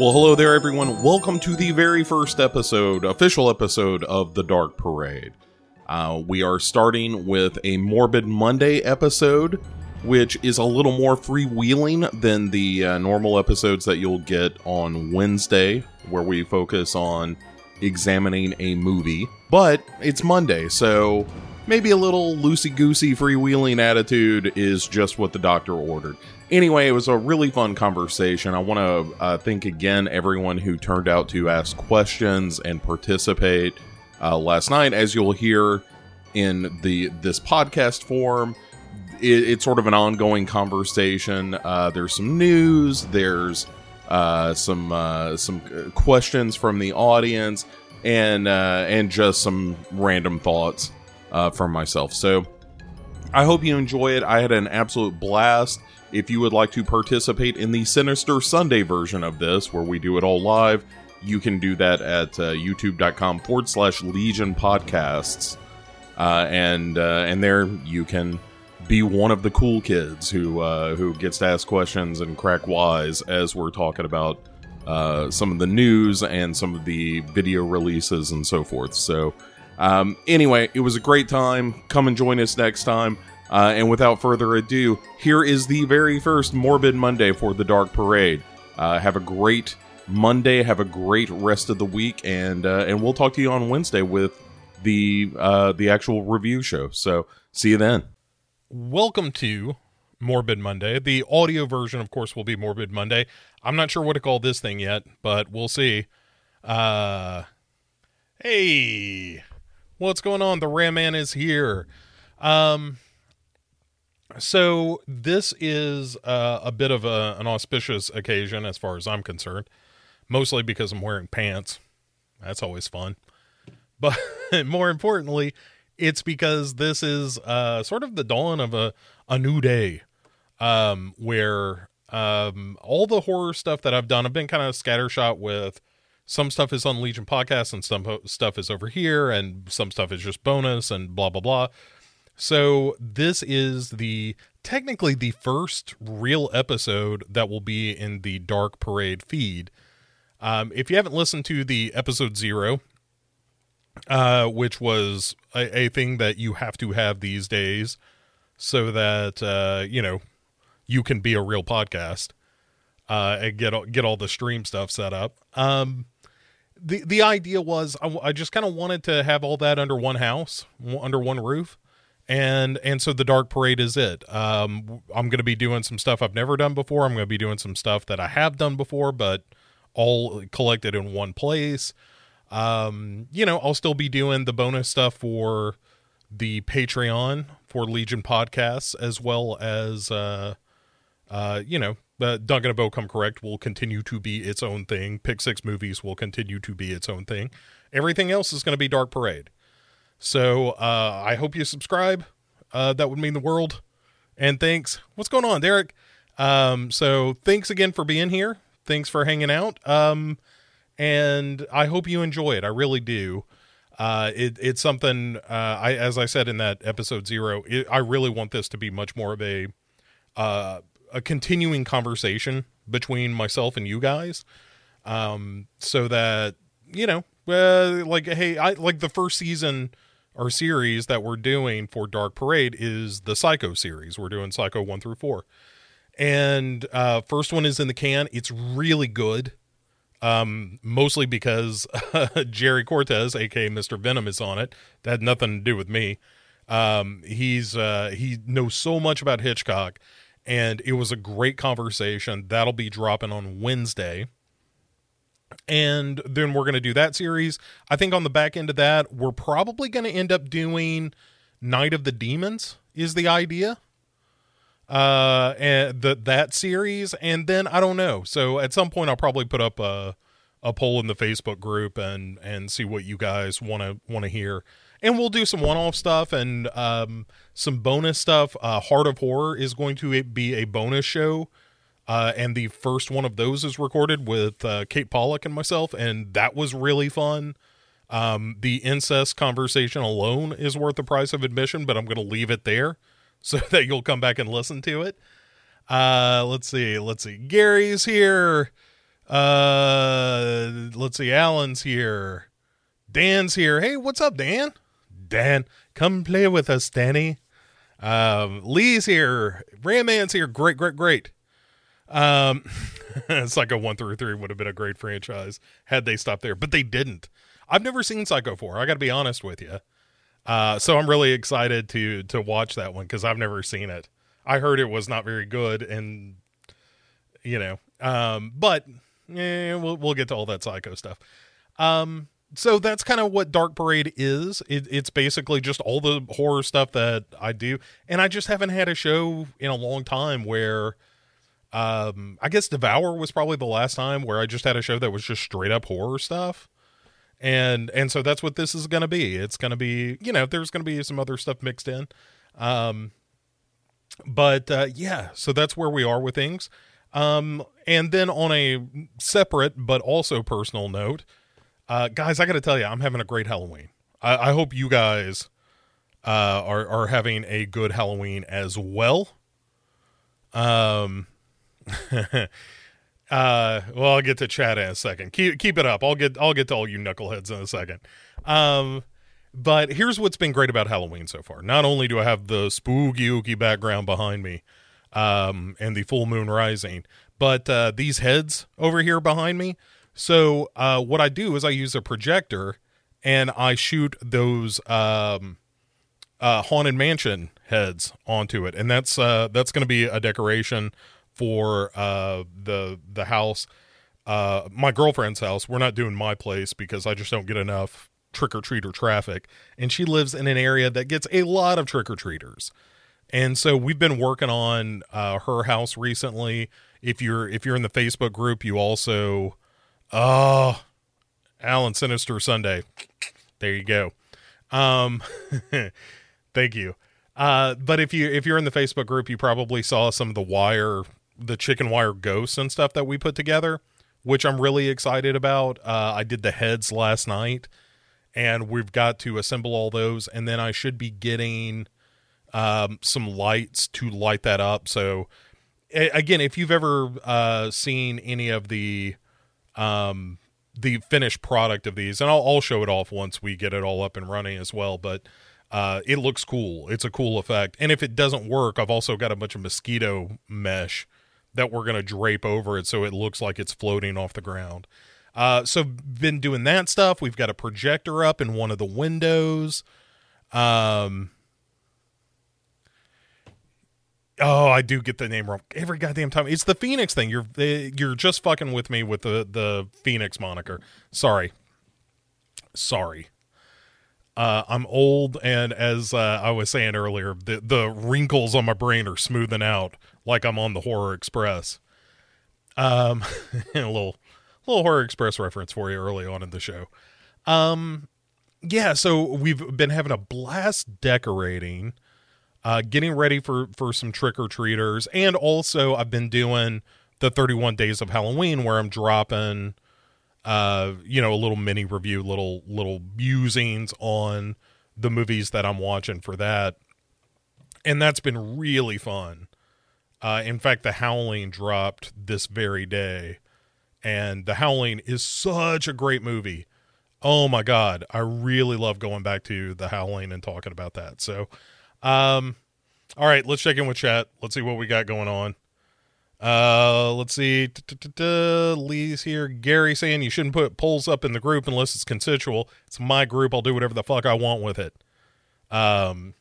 Well, hello there, everyone. Welcome to the very first episode, official episode of The Dark Parade. Uh, we are starting with a Morbid Monday episode, which is a little more freewheeling than the uh, normal episodes that you'll get on Wednesday, where we focus on examining a movie. But it's Monday, so maybe a little loosey goosey freewheeling attitude is just what the doctor ordered. Anyway, it was a really fun conversation. I want to uh, thank again everyone who turned out to ask questions and participate uh, last night. As you'll hear in the this podcast form, it, it's sort of an ongoing conversation. Uh, there's some news. There's uh, some uh, some questions from the audience, and uh, and just some random thoughts from myself. So I hope you enjoy it. I had an absolute blast. If you would like to participate in the Sinister Sunday version of this, where we do it all live, you can do that at uh, youtube.com forward slash Legion Podcasts. Uh, and uh, and there you can be one of the cool kids who uh, who gets to ask questions and crack wise as we're talking about uh, some of the news and some of the video releases and so forth. So um, anyway, it was a great time. Come and join us next time. Uh, and without further ado, here is the very first Morbid Monday for the Dark Parade. Uh, have a great Monday. Have a great rest of the week, and uh, and we'll talk to you on Wednesday with the uh, the actual review show. So see you then. Welcome to Morbid Monday. The audio version, of course, will be Morbid Monday. I'm not sure what to call this thing yet, but we'll see. Uh, hey, what's going on? The Ram Man is here. Um, so this is uh, a bit of a, an auspicious occasion as far as I'm concerned, mostly because I'm wearing pants. That's always fun. But more importantly, it's because this is uh, sort of the dawn of a, a new day um, where um, all the horror stuff that I've done, I've been kind of scattershot with some stuff is on Legion Podcast and some stuff is over here and some stuff is just bonus and blah, blah, blah. So this is the technically the first real episode that will be in the Dark Parade feed. Um, if you haven't listened to the episode zero, uh, which was a, a, thing that you have to have these days, so that uh, you know you can be a real podcast uh, and get all, get all the stream stuff set up. Um, the the idea was I, I just kind of wanted to have all that under one house, under one roof and and so the dark parade is it. Um i'm going to be doing some stuff i've never done before. I'm going to be doing some stuff that i have done before but all collected in one place. Um you know i'll still be doing the bonus stuff for the patreon for legion podcasts as well as uh uh you know uh, Duncan and Bo come correct will continue to be its own thing. Pick six movies will continue to be its own thing. Everything else is going to be Dark Parade. So uh, I hope you subscribe. Uh, that would mean the world. And thanks. What's going on, Derek? Um, so thanks again for being here. Thanks for hanging out. Um, and I hope you enjoy it. I really do. Uh, it, it's something. Uh, I as I said in that episode zero, it, I really want this to be much more of a uh, a continuing conversation between myself and you guys, um, so that you know, uh, like hey, I like the first season or series that we're doing for Dark Parade is the Psycho series. We're doing Psycho 1 through 4. And uh first one is in the can. It's really good. Um mostly because Jerry Cortez, aka Mr. Venom is on it. That had nothing to do with me. Um he's uh he knows so much about Hitchcock and it was a great conversation. That'll be dropping on Wednesday and then we're going to do that series. I think on the back end of that, we're probably going to end up doing Night of the Demons is the idea. Uh and the that series and then I don't know. So at some point I'll probably put up a a poll in the Facebook group and and see what you guys want to want to hear. And we'll do some one-off stuff and um some bonus stuff. Uh Heart of Horror is going to be a bonus show uh, and the first one of those is recorded with uh, Kate Pollock and myself, and that was really fun. Um, the incest conversation alone is worth the price of admission, but I'm going to leave it there so that you'll come back and listen to it. Uh, let's see. Let's see. Gary's here. Uh, let's see. Alan's here. Dan's here. Hey, what's up, Dan? Dan, come play with us, Danny. Um, Lee's here. Rayman's here. Great, great, great. Um, Psycho one through three would have been a great franchise had they stopped there, but they didn't. I've never seen Psycho four. I got to be honest with you. Uh, so I'm really excited to to watch that one because I've never seen it. I heard it was not very good, and you know, um, but eh, we'll we'll get to all that Psycho stuff. Um, so that's kind of what Dark Parade is. It, it's basically just all the horror stuff that I do, and I just haven't had a show in a long time where, um, I guess Devour was probably the last time where I just had a show that was just straight up horror stuff, and and so that's what this is going to be. It's going to be, you know, there's going to be some other stuff mixed in, um, but uh, yeah, so that's where we are with things. Um, and then on a separate but also personal note. Uh, guys, I got to tell you, I'm having a great Halloween. I, I hope you guys uh, are are having a good Halloween as well. Um, uh, well, I'll get to chat in a second. Keep keep it up. I'll get I'll get to all you knuckleheads in a second. Um, but here's what's been great about Halloween so far. Not only do I have the spooky ooky background behind me, um, and the full moon rising, but uh, these heads over here behind me so uh, what I do is I use a projector and I shoot those um, uh, haunted mansion heads onto it, and that's uh, that's going to be a decoration for uh, the the house, uh, my girlfriend's house. We're not doing my place because I just don't get enough trick or treater traffic, and she lives in an area that gets a lot of trick or treaters, and so we've been working on uh, her house recently. If you're if you're in the Facebook group, you also Oh, Alan Sinister Sunday. There you go. Um, thank you. Uh, but if you if you're in the Facebook group, you probably saw some of the wire, the chicken wire ghosts and stuff that we put together, which I'm really excited about. Uh, I did the heads last night, and we've got to assemble all those, and then I should be getting um, some lights to light that up. So, again, if you've ever uh, seen any of the um, the finished product of these, and I'll, I'll show it off once we get it all up and running as well. But uh, it looks cool. It's a cool effect. And if it doesn't work, I've also got a bunch of mosquito mesh that we're going to drape over it so it looks like it's floating off the ground. Uh, so been doing that stuff. We've got a projector up in one of the windows. Um, Oh, I do get the name wrong every goddamn time. It's the Phoenix thing. You're eh, you're just fucking with me with the the Phoenix moniker. Sorry, sorry. Uh, I'm old, and as uh, I was saying earlier, the the wrinkles on my brain are smoothing out like I'm on the Horror Express. Um, a little little Horror Express reference for you early on in the show. Um, yeah, so we've been having a blast decorating uh, getting ready for for some trick or treaters, and also I've been doing the 31 days of Halloween where I'm dropping, uh, you know, a little mini review, little little musings on the movies that I'm watching for that, and that's been really fun. Uh, in fact, The Howling dropped this very day, and The Howling is such a great movie. Oh my god, I really love going back to The Howling and talking about that. So, um, all right, let's check in with chat. Let's see what we got going on. Uh, let's see. Lee's here. Gary saying you shouldn't put polls up in the group unless it's consensual. It's my group. I'll do whatever the fuck I want with it. Um,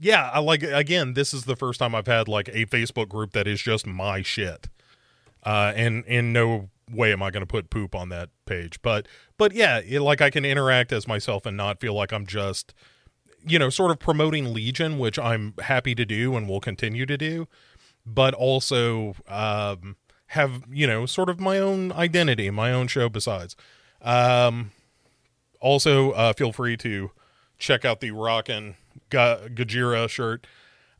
yeah, I like. Again, this is the first time I've had like a Facebook group that is just my shit. Uh, and in no way am I going to put poop on that page. But but yeah, it, like I can interact as myself and not feel like I'm just you know, sort of promoting Legion, which I'm happy to do and will continue to do, but also um, have, you know, sort of my own identity, my own show besides. Um, also, uh, feel free to check out the Rockin' Ga- Gajira shirt.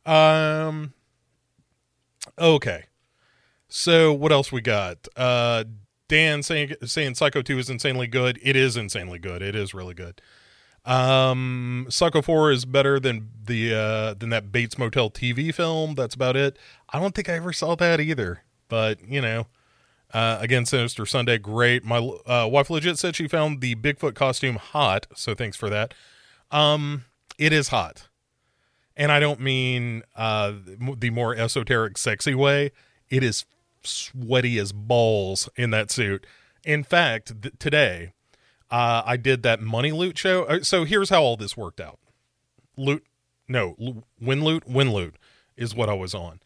Um, okay. So what else we got? Uh, Dan saying saying Psycho 2 is insanely good. It is insanely good. It is really good. Um, Psycho 4 is better than the uh than that Bates Motel TV film. That's about it. I don't think I ever saw that either. But, you know, Uh, again, Sinister Sunday, great. My uh, wife legit said she found the Bigfoot costume hot, so thanks for that. Um, it is hot, and I don't mean uh, the more esoteric, sexy way. It is sweaty as balls in that suit. In fact, th- today uh, I did that money loot show. Uh, so here's how all this worked out. Loot, no, win loot, win loot is what I was on.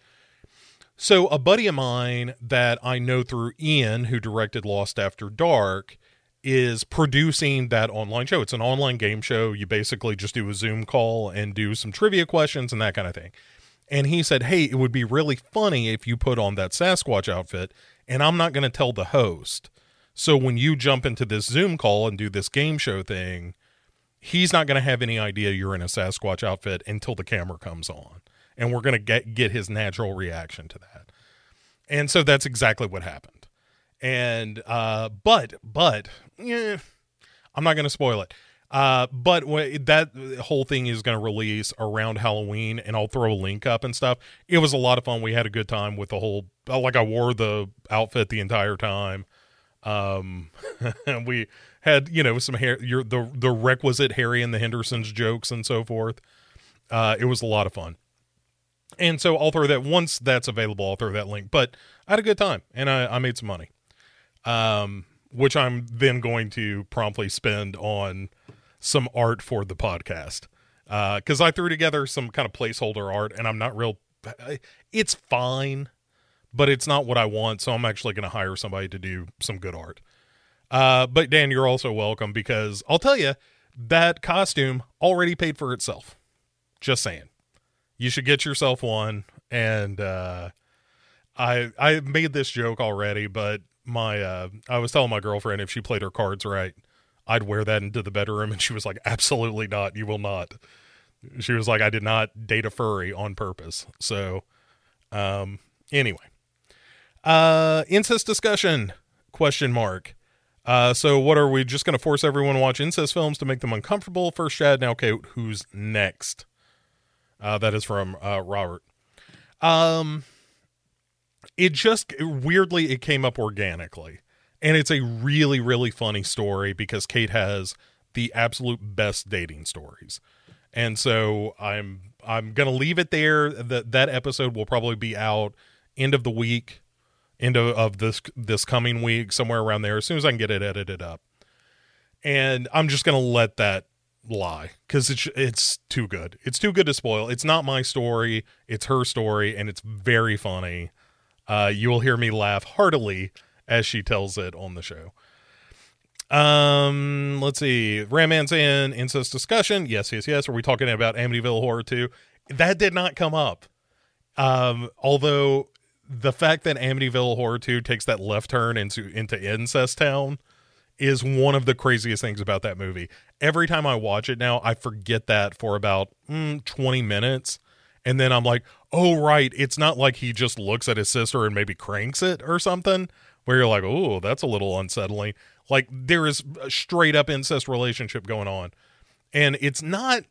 So a buddy of mine that I know through Ian, who directed Lost After Dark, is producing that online show. It's an online game show. You basically just do a Zoom call and do some trivia questions and that kind of thing. And he said, Hey, it would be really funny if you put on that Sasquatch outfit, and I'm not going to tell the host. So when you jump into this Zoom call and do this game show thing, he's not going to have any idea you're in a Sasquatch outfit until the camera comes on and we're going to get get his natural reaction to that. And so that's exactly what happened. And uh but but yeah, I'm not going to spoil it. Uh, but that whole thing is going to release around Halloween, and I'll throw a link up and stuff. It was a lot of fun. We had a good time with the whole. Like I wore the outfit the entire time. Um, we had you know some hair, your the the requisite Harry and the Hendersons jokes and so forth. Uh, it was a lot of fun. And so I'll throw that once that's available. I'll throw that link. But I had a good time and I, I made some money, um, which I'm then going to promptly spend on some art for the podcast. Uh because I threw together some kind of placeholder art and I'm not real. It's fine, but it's not what I want. So I'm actually going to hire somebody to do some good art. Uh, but Dan, you're also welcome because I'll tell you that costume already paid for itself. Just saying you should get yourself one. And uh, I I made this joke already, but my uh, I was telling my girlfriend if she played her cards right, I'd wear that into the bedroom, and she was like, "Absolutely not, you will not." She was like, "I did not date a furry on purpose." So, um, anyway, uh, incest discussion question mark. Uh, so what are we just going to force everyone to watch incest films to make them uncomfortable? First, Shad. Now, okay, who's next? Uh, that is from uh, Robert. Um, it just weirdly it came up organically, and it's a really really funny story because Kate has the absolute best dating stories, and so I'm I'm gonna leave it there. That that episode will probably be out end of the week, end of, of this this coming week, somewhere around there. As soon as I can get it edited up, and I'm just gonna let that lie because it's it's too good. It's too good to spoil. It's not my story. It's her story, and it's very funny. Uh, you will hear me laugh heartily as she tells it on the show. Um, let's see. Ramman's in incest discussion. Yes, yes, yes. Are we talking about Amityville Horror 2? That did not come up. Um, although the fact that Amityville Horror 2 takes that left turn into into incest town is one of the craziest things about that movie. Every time I watch it now, I forget that for about mm, 20 minutes. And then I'm like, oh, right. It's not like he just looks at his sister and maybe cranks it or something, where you're like, oh, that's a little unsettling. Like there is a straight up incest relationship going on. And it's not.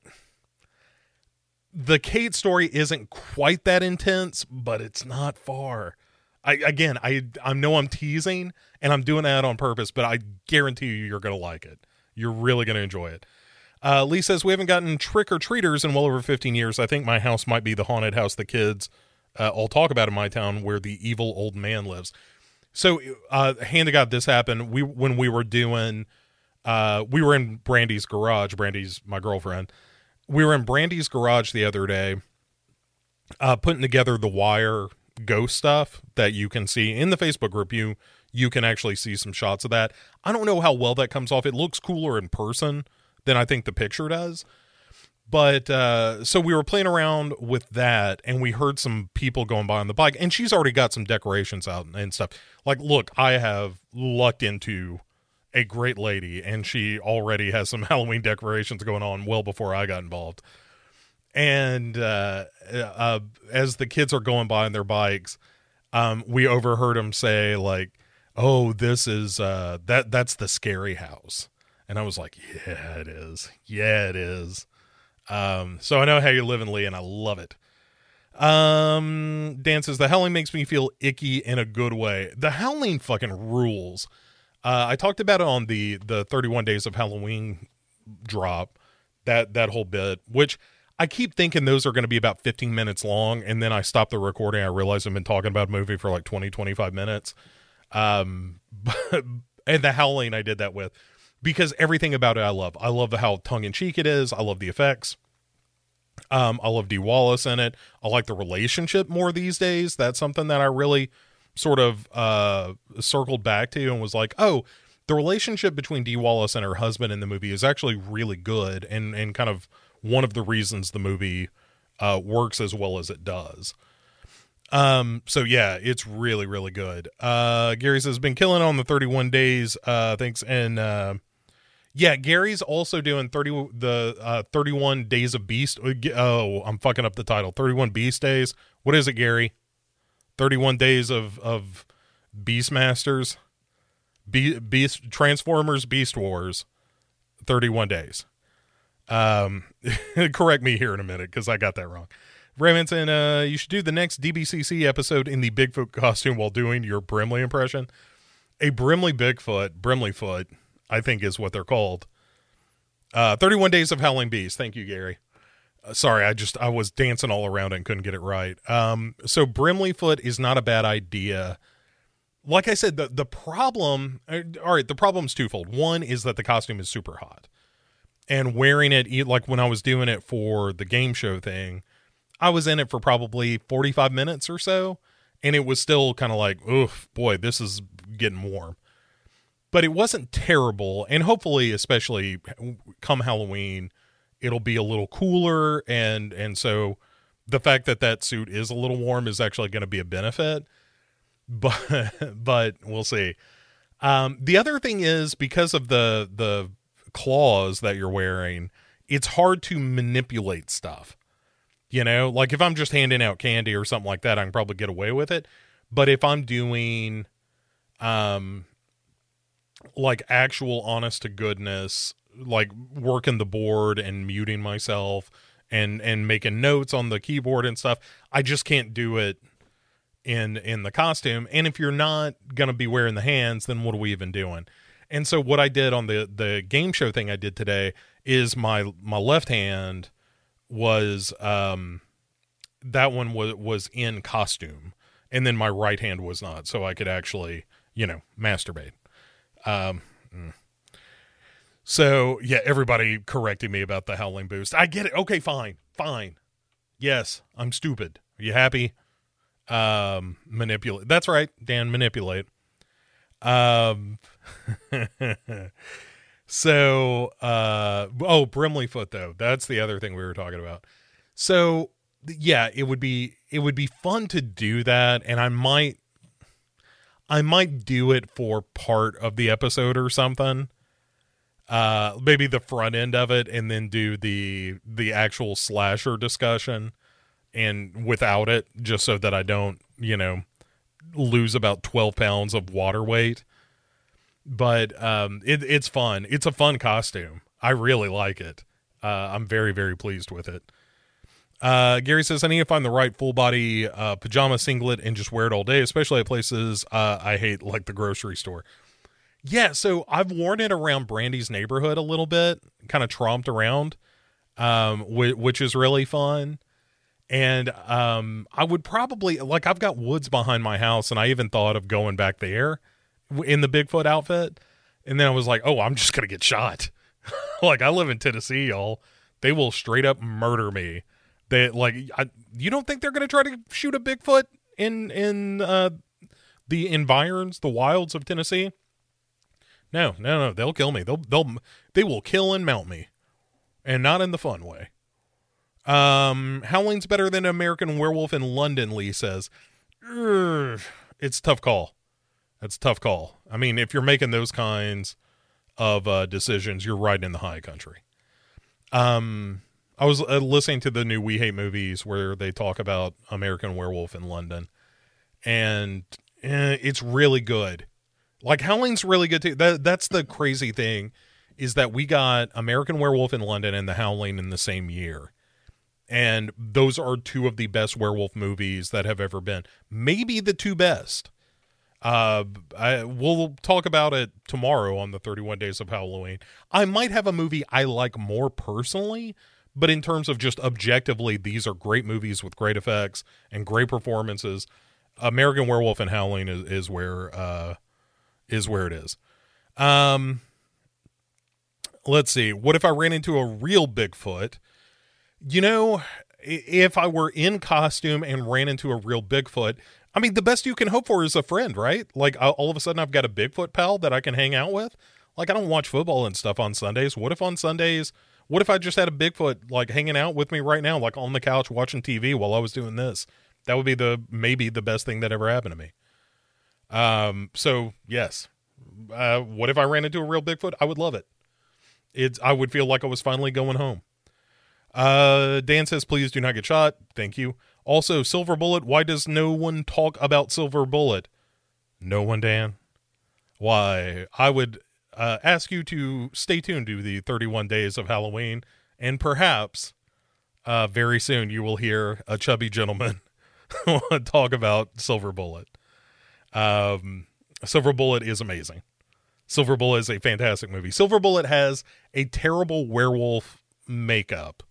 The Kate story isn't quite that intense, but it's not far. I again, I I know I'm teasing and I'm doing that on purpose, but I guarantee you, you're gonna like it. You're really gonna enjoy it. Uh, Lee says we haven't gotten trick or treaters in well over 15 years. I think my house might be the haunted house the kids uh, all talk about in my town, where the evil old man lives. So, uh, hand to God, this happened. We when we were doing, uh, we were in Brandy's garage. Brandy's my girlfriend. We were in Brandy's garage the other day, uh, putting together the wire ghost stuff that you can see in the Facebook group. You you can actually see some shots of that. I don't know how well that comes off. It looks cooler in person than I think the picture does. But uh, so we were playing around with that, and we heard some people going by on the bike, and she's already got some decorations out and stuff. Like, look, I have lucked into a great lady, and she already has some Halloween decorations going on well before I got involved and uh, uh, as the kids are going by on their bikes, um, we overheard them say like, "Oh, this is uh, that that's the scary house," and I was like, "Yeah, it is. Yeah, it is." Um, so I know how you're living, Lee, and I love it. Um, Dan says the howling makes me feel icky in a good way. The howling fucking rules. Uh, I talked about it on the the 31 days of Halloween drop. That that whole bit, which I keep thinking those are going to be about 15 minutes long, and then I stop the recording. I realize I've been talking about a movie for like 20, 25 minutes. Um, but, and the howling I did that with because everything about it I love. I love how tongue in cheek it is. I love the effects. Um, I love Dee Wallace in it. I like the relationship more these days. That's something that I really sort of uh circled back to you and was like, oh, the relationship between Dee Wallace and her husband in the movie is actually really good and and kind of one of the reasons the movie uh works as well as it does. Um, so yeah, it's really, really good. Uh Gary says been killing on the 31 days, uh thanks and uh yeah, Gary's also doing 30 the uh 31 days of beast oh, I'm fucking up the title. 31 beast days. What is it, Gary? 31 days of of Beastmasters. Be- Beast Transformers Beast Wars. 31 days. Um correct me here in a minute cuz I got that wrong. Raymondson, uh, you should do the next DBCC episode in the Bigfoot costume while doing your Brimley impression. A Brimley Bigfoot, Brimley foot, I think is what they're called. Uh, 31 Days of Howling Beast. Thank you, Gary. Uh, sorry, I just I was dancing all around and couldn't get it right. Um, so Brimley foot is not a bad idea. Like I said, the the problem. Uh, all right, the problem's twofold. One is that the costume is super hot, and wearing it like when I was doing it for the game show thing I was in it for probably 45 minutes or so, and it was still kind of like, oof, boy, this is getting warm. But it wasn't terrible, and hopefully, especially come Halloween, it'll be a little cooler, and and so the fact that that suit is a little warm is actually going to be a benefit. But but we'll see. Um, the other thing is because of the the claws that you're wearing, it's hard to manipulate stuff. You know, like if I'm just handing out candy or something like that, I can probably get away with it. But if I'm doing um like actual honest to goodness, like working the board and muting myself and and making notes on the keyboard and stuff, I just can't do it in in the costume. And if you're not to be wearing the hands, then what are we even doing? And so what I did on the the game show thing I did today is my my left hand was um that one was was in costume and then my right hand was not so i could actually you know masturbate um mm. So yeah everybody correcting me about the howling boost. I get it. Okay fine fine. Yes i'm stupid. Are you happy? Um manipulate. That's right dan manipulate. Um So, uh, oh, Brimley foot though. That's the other thing we were talking about. So, yeah, it would be it would be fun to do that, and I might, I might do it for part of the episode or something. Uh, maybe the front end of it, and then do the the actual slasher discussion, and without it, just so that I don't, you know, lose about twelve pounds of water weight but um, it, it's fun. It's a fun costume. I really like it. Uh, I'm very very pleased with it. Uh, Gary says I need to find the right full body uh, pajama singlet and just wear it all day, especially at places uh, I hate like the grocery store. Yeah, so I've worn it around Brandy's neighborhood a little bit, kind of tromped around, um, which, which is really fun. And um, I would probably like I've got woods behind my house, and I even thought of going back there in the Bigfoot outfit. And then I was like, oh, I'm just to get shot. like, I live in Tennessee, y'all. They will straight up murder me. They like, I, you don't think they're to try to shoot a Bigfoot in in uh, the environs, the wilds of Tennessee? No, no, no. They'll kill me. They'll they'll they will kill and mount me, and not in the fun way. Um, Howling's better than American Werewolf in London. Lee says, it's tough call. That's tough call. I mean, if you're making those kinds of uh, decisions, you're right in the high country. Um, I was uh, listening to the new We Hate Movies where they talk about American Werewolf in London, and eh, it's really good. Like Howling's really good too. That that's the crazy thing is that we got American Werewolf in London and The Howling in the same year, and those are two of the best werewolf movies that have ever been. Maybe the two best. Uh, I, we'll talk about it tomorrow on the 31 Days of Halloween. I might have a movie I like more personally, but in terms of just objectively, these are great movies with great effects and great performances. American Werewolf and Howling is, is where uh, is where it is. Um, let's see. What if I ran into a real Bigfoot? You know, if I were in costume and ran into a real Bigfoot, I mean, the best you can hope for is a friend, right? Like all of a sudden I've got a Bigfoot pal that I can hang out with. Like I don't watch football and stuff on Sundays. What if on Sundays, what if I just had a Bigfoot like hanging out with me right now, like on the couch watching TV while I was doing this? That would be the maybe the best thing that ever happened to me. Um, so yes. Uh, what if I ran into a real Bigfoot? I would love it. It's I would feel like I was finally going home. Uh, Dan says, please do not get shot. Thank you. Also, Silver Bullet. Why does no one talk about Silver Bullet? No one, Dan. Why? I would uh, ask you to stay tuned to the 31 days of Halloween, and perhaps uh, very soon you will hear a chubby gentleman talk about Silver Bullet. Um, Silver Bullet is amazing. Silver Bullet is a fantastic movie. Silver Bullet has a terrible werewolf makeup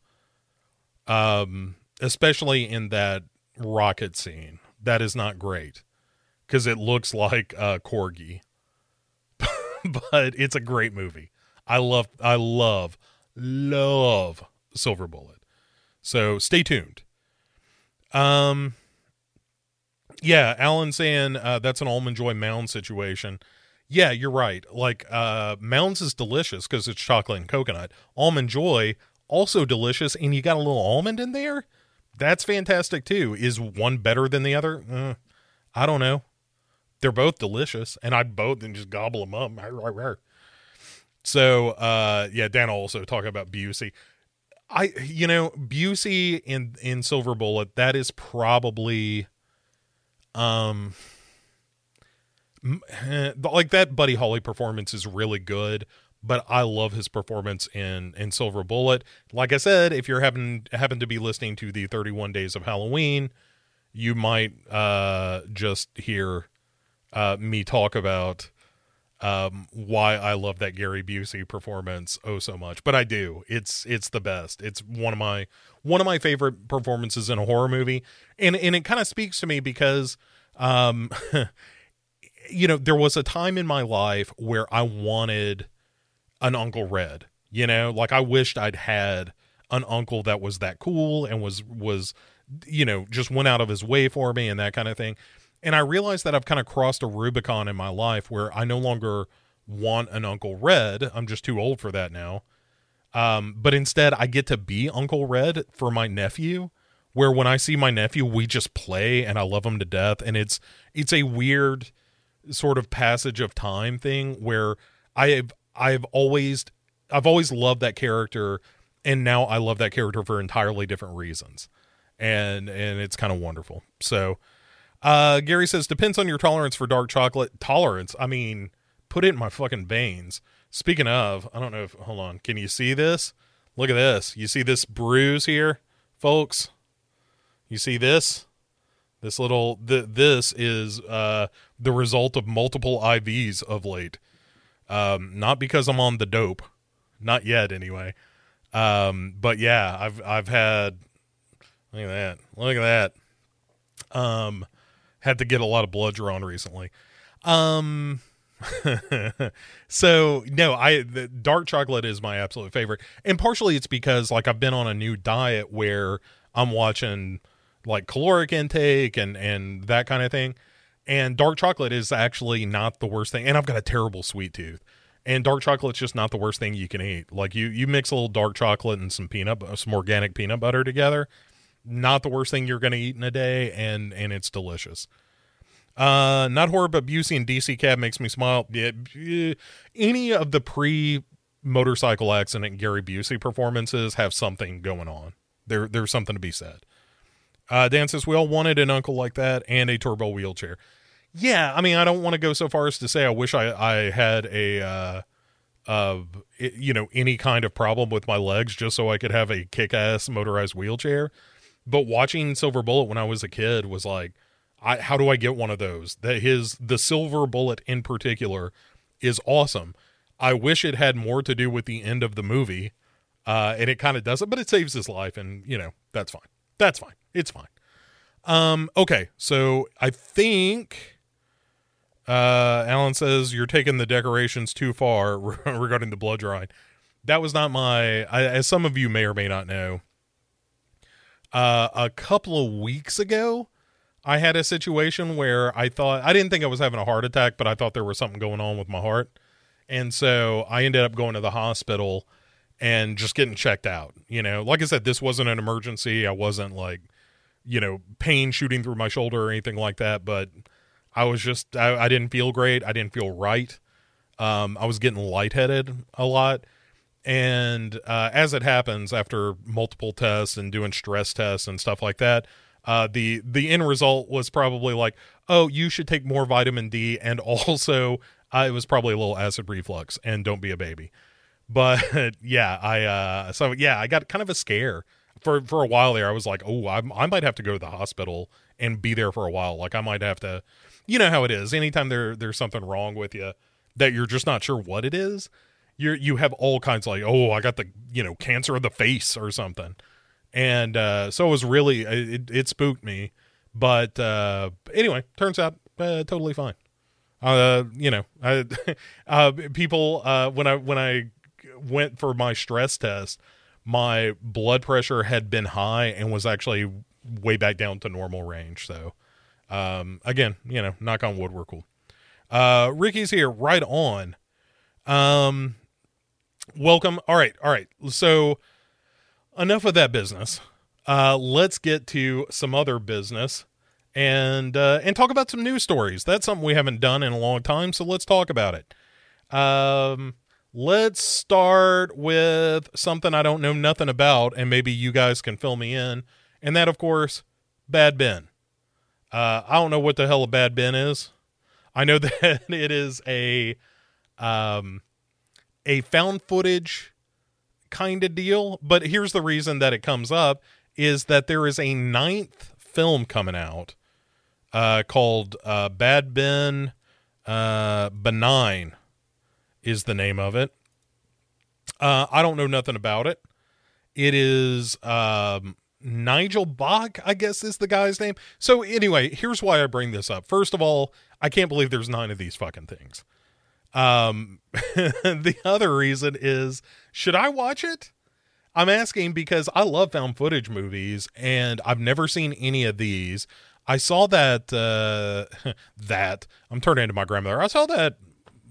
um, especially in that rocket scene. That is not great because it looks like a corgi, but it's a great movie. I love, I love, love Silver Bullet. So stay tuned. Um, yeah, Alan saying uh, that's an almond joy mound situation. Yeah, you're right. Like uh, mounds is delicious because it's chocolate and coconut. Almond joy also delicious, and you got a little almond in there. That's fantastic too. Is one better than the other? Uh, I don't know. They're both delicious, and I'd both and just gobble them up. So, uh, yeah, Dan also talking about Busey. I, you know, Busey in in Silver Bullet. That is probably, um, like that Buddy Holly performance is really good but I love his performance in in Silver Bullet. Like I said, if you're happen happen to be listening to the 31 Days of Halloween, you might uh, just hear uh, me talk about um, why I love that Gary Busey performance oh so much. But I do. It's it's the best. It's one of my one of my favorite performances in a horror movie, and and it kind of speaks to me because. Um, you know, there was a time in my life where I wanted an Uncle Red. You know, like I wished I'd had an uncle that was that cool and was was you know just went out of his way for me and that kind of thing. And I realize that I've kind of crossed a Rubicon in my life where I no longer want an Uncle Red. I'm just too old for that now. Um, but instead, I get to be Uncle Red for my nephew. Where when I see my nephew, we just play and I love him to death. And it's it's a weird sort of passage of time thing where I have I've always I've always loved that character and now I love that character for entirely different reasons. And and it's kind of wonderful. So uh Gary says depends on your tolerance for dark chocolate. Tolerance. I mean, put it in my fucking veins. Speaking of, I don't know if hold on. Can you see this? Look at this. You see this bruise here, folks? You see this? This little th- this is uh the result of multiple IVs of late. Um, not because I'm on the dope, not yet anyway. Um, but yeah, I've I've had look at that, look at that. Um, had to get a lot of blood drawn recently. Um, so no, I the dark chocolate is my absolute favorite, and partially it's because like I've been on a new diet where I'm watching like caloric intake and and that kind of thing and dark chocolate is actually not the worst thing. And I've got a terrible sweet tooth. And dark chocolate's just not the worst thing you can eat. Like you, you mix a little dark chocolate and some peanut, some organic peanut butter together. Not the worst thing you're going to eat in a day, and and it's delicious. Uh, not horror, but Busey and DC Cab makes me smile. Yeah, any of the pre motorcycle accident Gary Busey performances have something going on. There, there's something to be said. Uh, Dan says we all wanted an uncle like that and a turbo wheelchair yeah, I mean, I don't want to go so far as to say I wish I I had a uh, of you know any kind of problem with my legs just so I could have a kick-ass motorized wheelchair. But watching Silver Bullet when I was a kid was like, I how do I get one of those? That his the Silver Bullet in particular is awesome. I wish it had more to do with the end of the movie, uh, and it kind of doesn't, but it saves his life, and you know that's fine. That's fine. It's fine. Um, okay, so I think uh, Alan says you're taking the decorations too far regarding the blood drawing. That was not my. I, as some of you may or may not know, uh, a couple of weeks ago, I had a situation where I thought I didn't think I was having a heart attack, but I thought there was something going on with my heart, and so I ended up going to the hospital and just getting checked out. You know, like I said, this wasn't an emergency. I wasn't like, you know, pain shooting through my shoulder or anything like that, but I was just I, I didn't feel great. I didn't feel right. Um, I was getting lightheaded a lot. And uh, as it happens, after multiple tests and doing stress tests and stuff like that, uh, the the end result was probably like, oh, you should take more vitamin D, and also uh, it was probably a little acid reflux, and don't be a baby. But yeah, I uh, so yeah, I got kind of a scare for for a while there. I was like, oh, I, I might have to go to the hospital and be there for a while. Like I might have to, you know how it is. Anytime there there's something wrong with you that you're just not sure what it is, you you have all kinds of like, oh, I got the you know cancer of the face or something, and uh, so it was really it, it spooked me. But uh, anyway, turns out uh, totally fine. Uh, you know, I, uh, people uh, when I when I went for my stress test, my blood pressure had been high and was actually way back down to normal range. So, um, again, you know, knock on wood, we're cool. Uh, Ricky's here, right on. Um, welcome. All right, all right. So, enough of that business. Uh, let's get to some other business and uh, and talk about some news stories. That's something we haven't done in a long time, so let's talk about it. Um, let's start with something I don't know nothing about, and maybe you guys can fill me in. And that, of course, Bad Ben. Uh, I don't know what the hell a Bad Ben is. I know that it is a um, a found footage kind of deal, but here's the reason that it comes up is that there is a ninth film coming out uh, called uh, Bad Ben uh, Benign is the name of it. Uh, I don't know nothing about it. It is um, Nigel Bach, I guess is the guy's name. So anyway, here's why I bring this up. First of all, I can't believe there's nine of these fucking things. Um, the other reason is, should I watch it? I'm asking because I love found footage movies and I've never seen any of these. I saw that uh that I'm turning into my grandmother. I saw that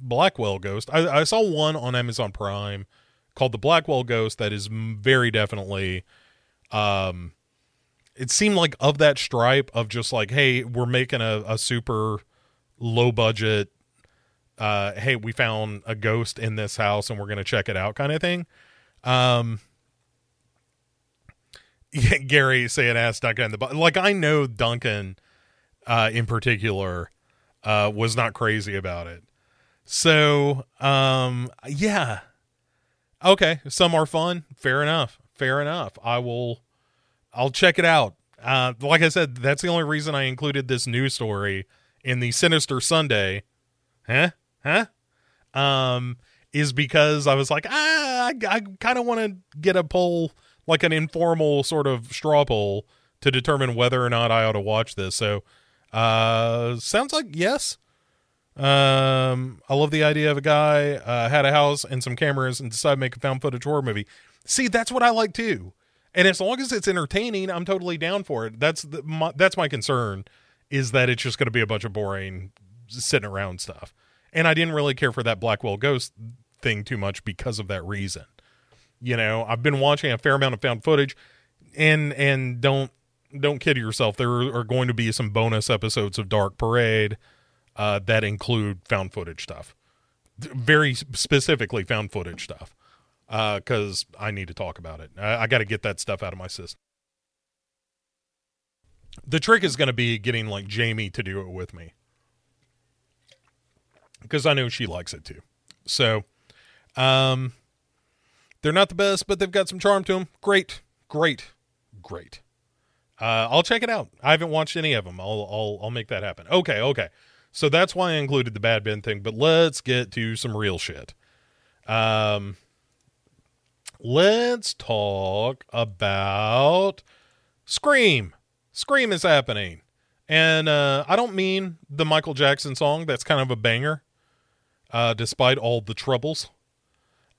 Blackwell Ghost. I, I saw one on Amazon Prime called the Blackwell Ghost that is very definitely um it seemed like of that stripe of just like hey we're making a, a super low budget uh hey we found a ghost in this house and we're gonna check it out kind of thing um yeah, Gary saying ask Duncan the like I know Duncan uh in particular uh was not crazy about it. So um yeah. Okay, some are fun. Fair enough. Fair enough. I will I'll check it out. Uh like I said, that's the only reason I included this news story in the Sinister Sunday. Huh? Huh? Um is because I was like, ah, I, I kind of want to get a poll like an informal sort of straw poll to determine whether or not I ought to watch this. So, uh, sounds like yes. Um, I love the idea of a guy uh, had a house and some cameras and decided to make a found footage horror movie. See, that's what I like too. And as long as it's entertaining, I'm totally down for it. That's the, my, that's my concern is that it's just going to be a bunch of boring sitting around stuff. And I didn't really care for that Blackwell Ghost thing too much because of that reason. You know i've been watching a fair amount of found footage and and don't don't kid yourself. There are going to be some bonus episodes of dark parade uh, that include found footage stuff. Very specifically found footage stuff because uh, i need to talk about it. I, I got to get that stuff out of my system the trick is going to be getting like jamie to do it with me because i know she likes it too so Um, they're not the best, but they've got some charm to them. Great, great, great. Uh, I'll check it out. I haven't watched any of them. I'll I'll I'll make that happen. Okay, okay. So that's why I included the Bad Ben thing. But let's get to some real shit. Um, let's talk about Scream. Scream is happening. And uh, I don't mean the Michael Jackson song. That's kind of a banger, uh, despite all the troubles.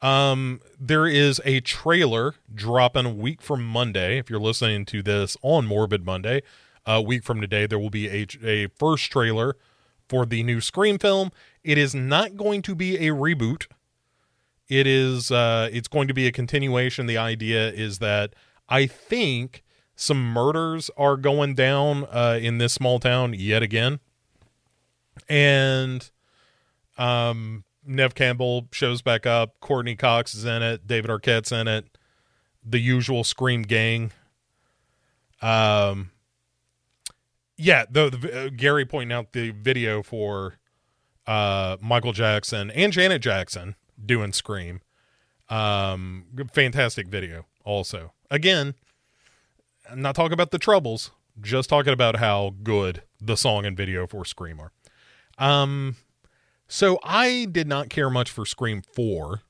Um, there is a trailer dropping a week from Monday. If you're listening to this on Morbid Monday, a week from today, there will be a, a first trailer for the new Scream film. It is not going to be a reboot. It is uh it's going to be a continuation. The idea is that I think some murders are going down uh in this small town yet again. And um Neve Campbell shows back up, Courteney Cox is in it, David Arquette's in it, the usual Scream gang. Um yeah, the, the uh, Gary pointing out the video for uh Michael Jackson and Janet Jackson doing Scream. Um, fantastic video. Also, again, I'm not talking about the troubles, just talking about how good the song and video for Scream are. Um, so I did not care much for Scream Four.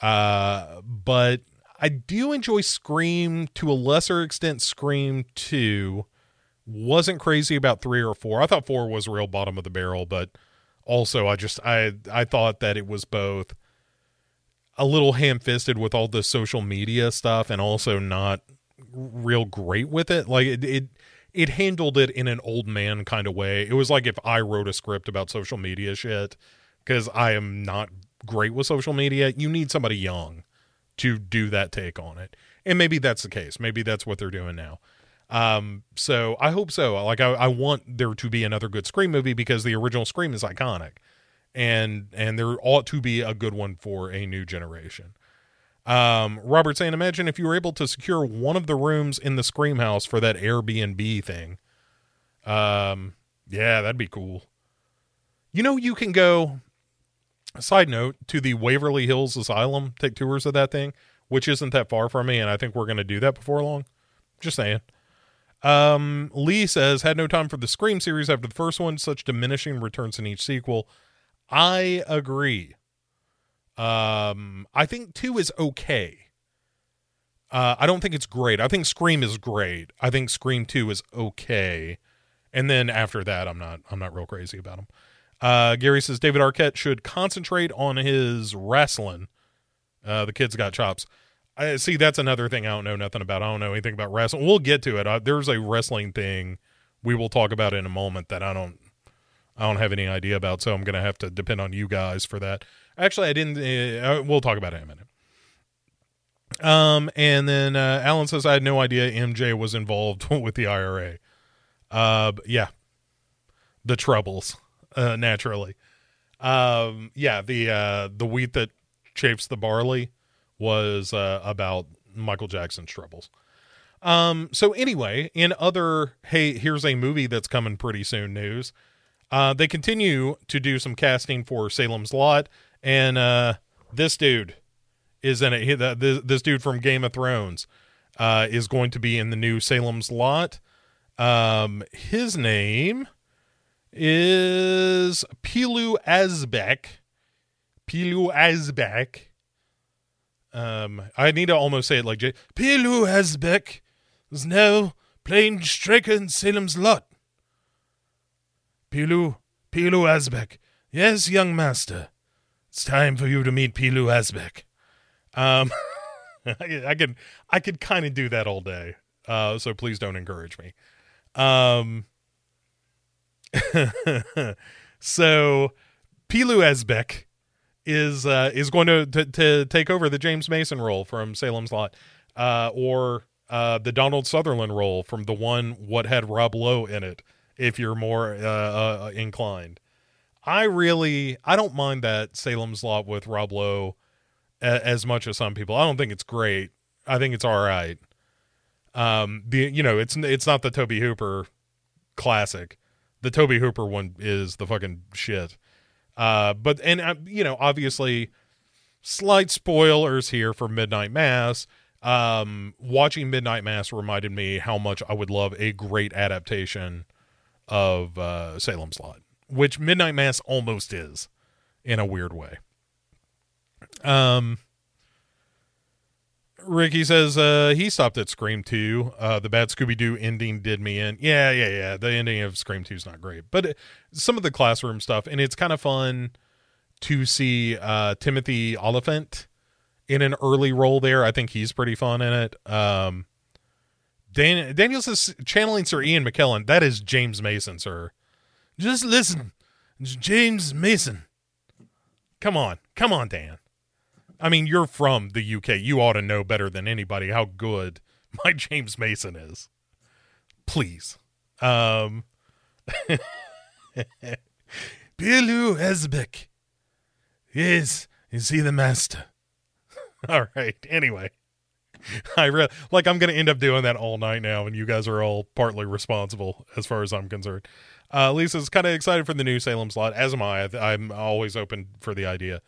Uh, but I do enjoy Scream to a lesser extent. Scream Two wasn't crazy about three or four. I thought four was real bottom of the barrel, but also I just I I thought that it was both a little ham-fisted with all the social media stuff and also not real great with it. Like it it, it handled it in an old man kind of way. It was like if I wrote a script about social media shit cuz I am not great with social media. You need somebody young to do that take on it. And maybe that's the case. Maybe that's what they're doing now. Um, so I hope so. Like I, I want there to be another good Scream movie because the original Scream is iconic, and and there ought to be a good one for a new generation. Um, Robert saying, imagine if you were able to secure one of the rooms in the Scream house for that Airbnb thing. Um, yeah, that'd be cool. You know, you can go. Side note to the Waverly Hills Asylum, take tours of that thing, which isn't that far from me, and I think we're going to do that before long. Just saying. Um, Lee says, had no time for the Scream series after the first one, such diminishing returns in each sequel. I agree. Um, I think two is okay. Uh, I don't think it's great. I think Scream is great. I think Scream Two is okay, and then after that, I'm not. I'm not real crazy about them. Uh, Gary says David Arquette should concentrate on his wrestling. Uh, the kid's got chops. I see that's another thing I don't know nothing about. I don't know anything about wrestling. We'll get to it. I, there's a wrestling thing we will talk about in a moment that I don't I don't have any idea about. So I'm gonna have to depend on you guys for that. Actually, I didn't. Uh, we'll talk about it in a minute. Um, and then uh, Alan says I had no idea MJ was involved with the IRA. Uh, yeah, the troubles, uh, naturally. Um, yeah, the uh, the wheat that chafes the barley was uh, about Michael Jackson's troubles. Um, so anyway, in other hey, here's a movie that's coming pretty soon news. Uh, they continue to do some casting for Salem's Lot, and uh, this dude is in it. He, the, this, this dude from Game of Thrones uh, is going to be in the new Salem's Lot. Um, his name is Pilou Asbæk. Pilou Asbæk. Um, I need to almost say it like Jay. Pilou Asbæk is now playing Straker in Salem's Lot. Pilu, Pilou Asbæk. Yes, young master. It's time for you to meet Pilou Asbæk. Um, I, can, I could kind of do that all day. Uh, so please don't encourage me. Um, so Pilou Asbæk is uh, is going to, to, to take over the James Mason role from Salem's Lot, uh, or uh, the Donald Sutherland role from the one what had Rob Lowe in it. If you're more uh, uh, inclined, I really I don't mind that Salem's Lot with Rob Lowe a, as much as some people. I don't think it's great. I think it's all right. Um, the you know it's it's not the Tobe Hooper classic. The Tobe Hooper one is the fucking shit. Uh, but and uh, you know, obviously, slight spoilers here for Midnight Mass. Um, watching Midnight Mass reminded me how much I would love a great adaptation of uh, Salem's Lot, which Midnight Mass almost is in a weird way. Um, Ricky says uh, he stopped at Scream 2. Uh, the bad Scooby Doo ending did me in. Yeah, yeah, yeah. The ending of Scream 2 is not great, but it, some of the classroom stuff, and it's kind of fun to see uh, Timothy Olyphant in an early role there. I think he's pretty fun in it. Um, Dan- Daniel says channeling Sir Ian McKellen. That is James Mason, sir. Just listen, it's James Mason. Come on, come on, Dan. I mean, you're from the UK. You ought to know better than anybody how good my James Mason is. Please. Um Pilou Asbæk. Yes, is he the master? all right. Anyway. I re- like I'm going to end up doing that all night now and you guys are all partly responsible as far as I'm concerned. Uh, Lisa's kind of excited for the new Salem's Lot, as am I. I'm always open for the idea.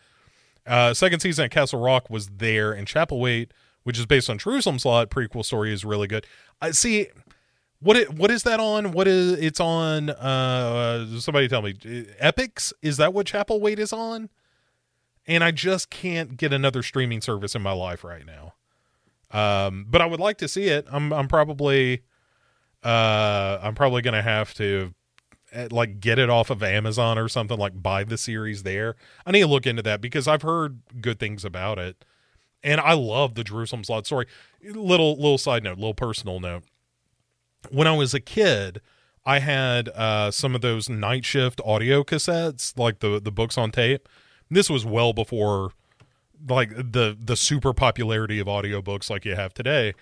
Uh, second season at Castle Rock was there, and Chapelwaite, which is based on Jerusalem's Lot prequel story, is really good. I see. What it, what is that on? What is it's on? Uh, somebody tell me. Epix is that what Chapelwaite is on? And I just can't get another streaming service in my life right now. Um, but I would like to see it. I'm I'm probably uh I'm probably gonna have to like get it off of Amazon or something like buy the series there. I need to look into that because I've heard good things about it. And I love the Jerusalem's Lot story. Little little side note, little personal note. When I was a kid, I had uh, some of those night shift audio cassettes, like the the books on tape. This was well before like the the super popularity of audiobooks like you have today.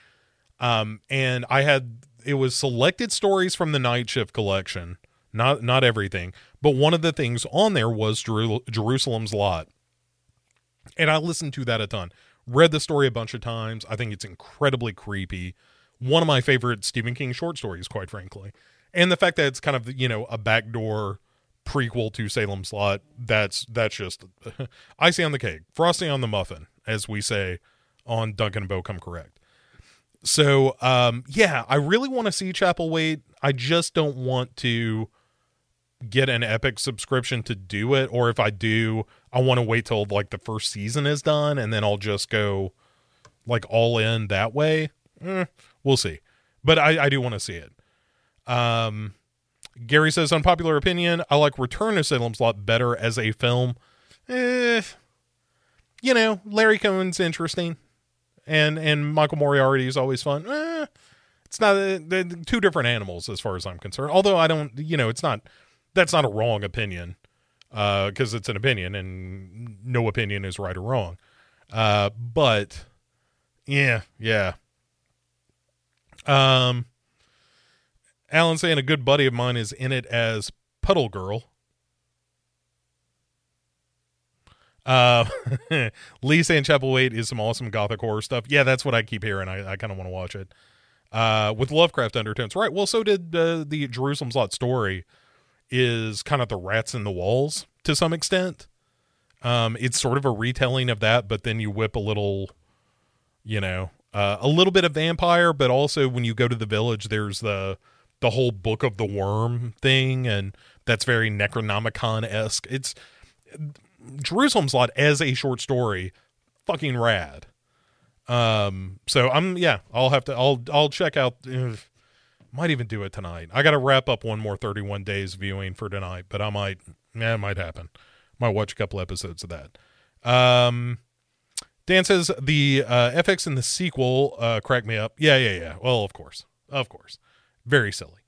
Um, and I had it was selected stories from the night shift collection not not everything but one of the things on there was Jeru- jerusalem's lot. And i listened to that a ton. Read the story a bunch of times. I think it's incredibly creepy. One of my favorite stephen king short stories quite frankly. And the fact that it's kind of you know a backdoor prequel to salem's lot that's that's just icing on the cake frosting on the muffin as we say on duncan and bo come correct. So um yeah i really want to see Chapelwaite. i just don't want to get an epic subscription to do it or if i do i want to wait till like the first season is done and then i'll just go like all in that way. Eh, we'll see. But i i do want to see it. Um gary says unpopular opinion. I like return to salem's lot better as a film. Eh, you know larry cohen's interesting and and michael moriarty is always fun. Eh, it's not they're two different animals as far as i'm concerned. Although i don't you know it's not that's not a wrong opinion because uh, it's an opinion and no opinion is right or wrong. Uh, but yeah, yeah. Um, Alan saying a good buddy of mine is in it as Puddle Girl. Uh, Lee saying Chapelwaite is some awesome gothic horror stuff. Yeah, that's what I keep hearing. I, I kind of want to watch it. Uh, with Lovecraft undertones, right? Well, so did uh, the Jerusalem's Lot story is kind of the rats in the walls to some extent. Um, it's sort of a retelling of that, but then you whip a little, you know, uh, a little bit of vampire, but also when you go to the village, there's the the whole book of the worm thing, and that's very Necronomicon esque. It's Jerusalem's Lot as a short story, fucking rad. Um, so I'm yeah, I'll have to I'll I'll check out. Uh, might even do it tonight. I got to wrap up one more 31 days viewing for tonight, but I might, yeah, it might happen. Might watch a couple episodes of that. Um, Dan says the uh, FX in the sequel uh, cracked me up. Yeah, yeah, yeah. Well, of course, of course, very silly.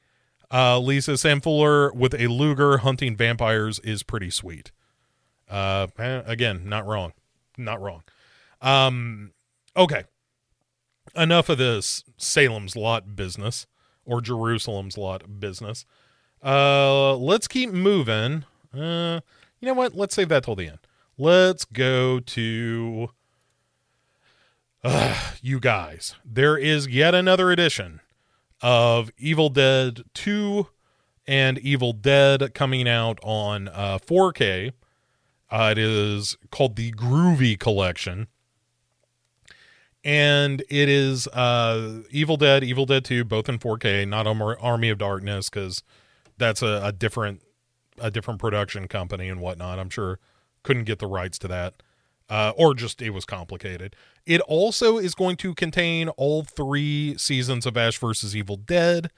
Uh, Lisa Sam Fuller with a Luger hunting vampires is pretty sweet. Uh, eh, again, not wrong, not wrong. Um, okay, enough of this Salem's Lot business or Jerusalem's lot business. Uh, let's keep moving. Uh, you know what? Let's save that till the end. Let's go to uh, you guys. There is yet another edition of Evil Dead 2 and Evil Dead coming out on uh, 4K. Uh, it is called the Groovy Collection. And it is uh, Evil Dead, Evil Dead 2, both in 4K, not Ar- Army of Darkness, because that's a, a different a different production company and whatnot. I'm sure couldn't get the rights to that. Uh, or just it was complicated. It also is going to contain all three seasons of Ash versus Evil Dead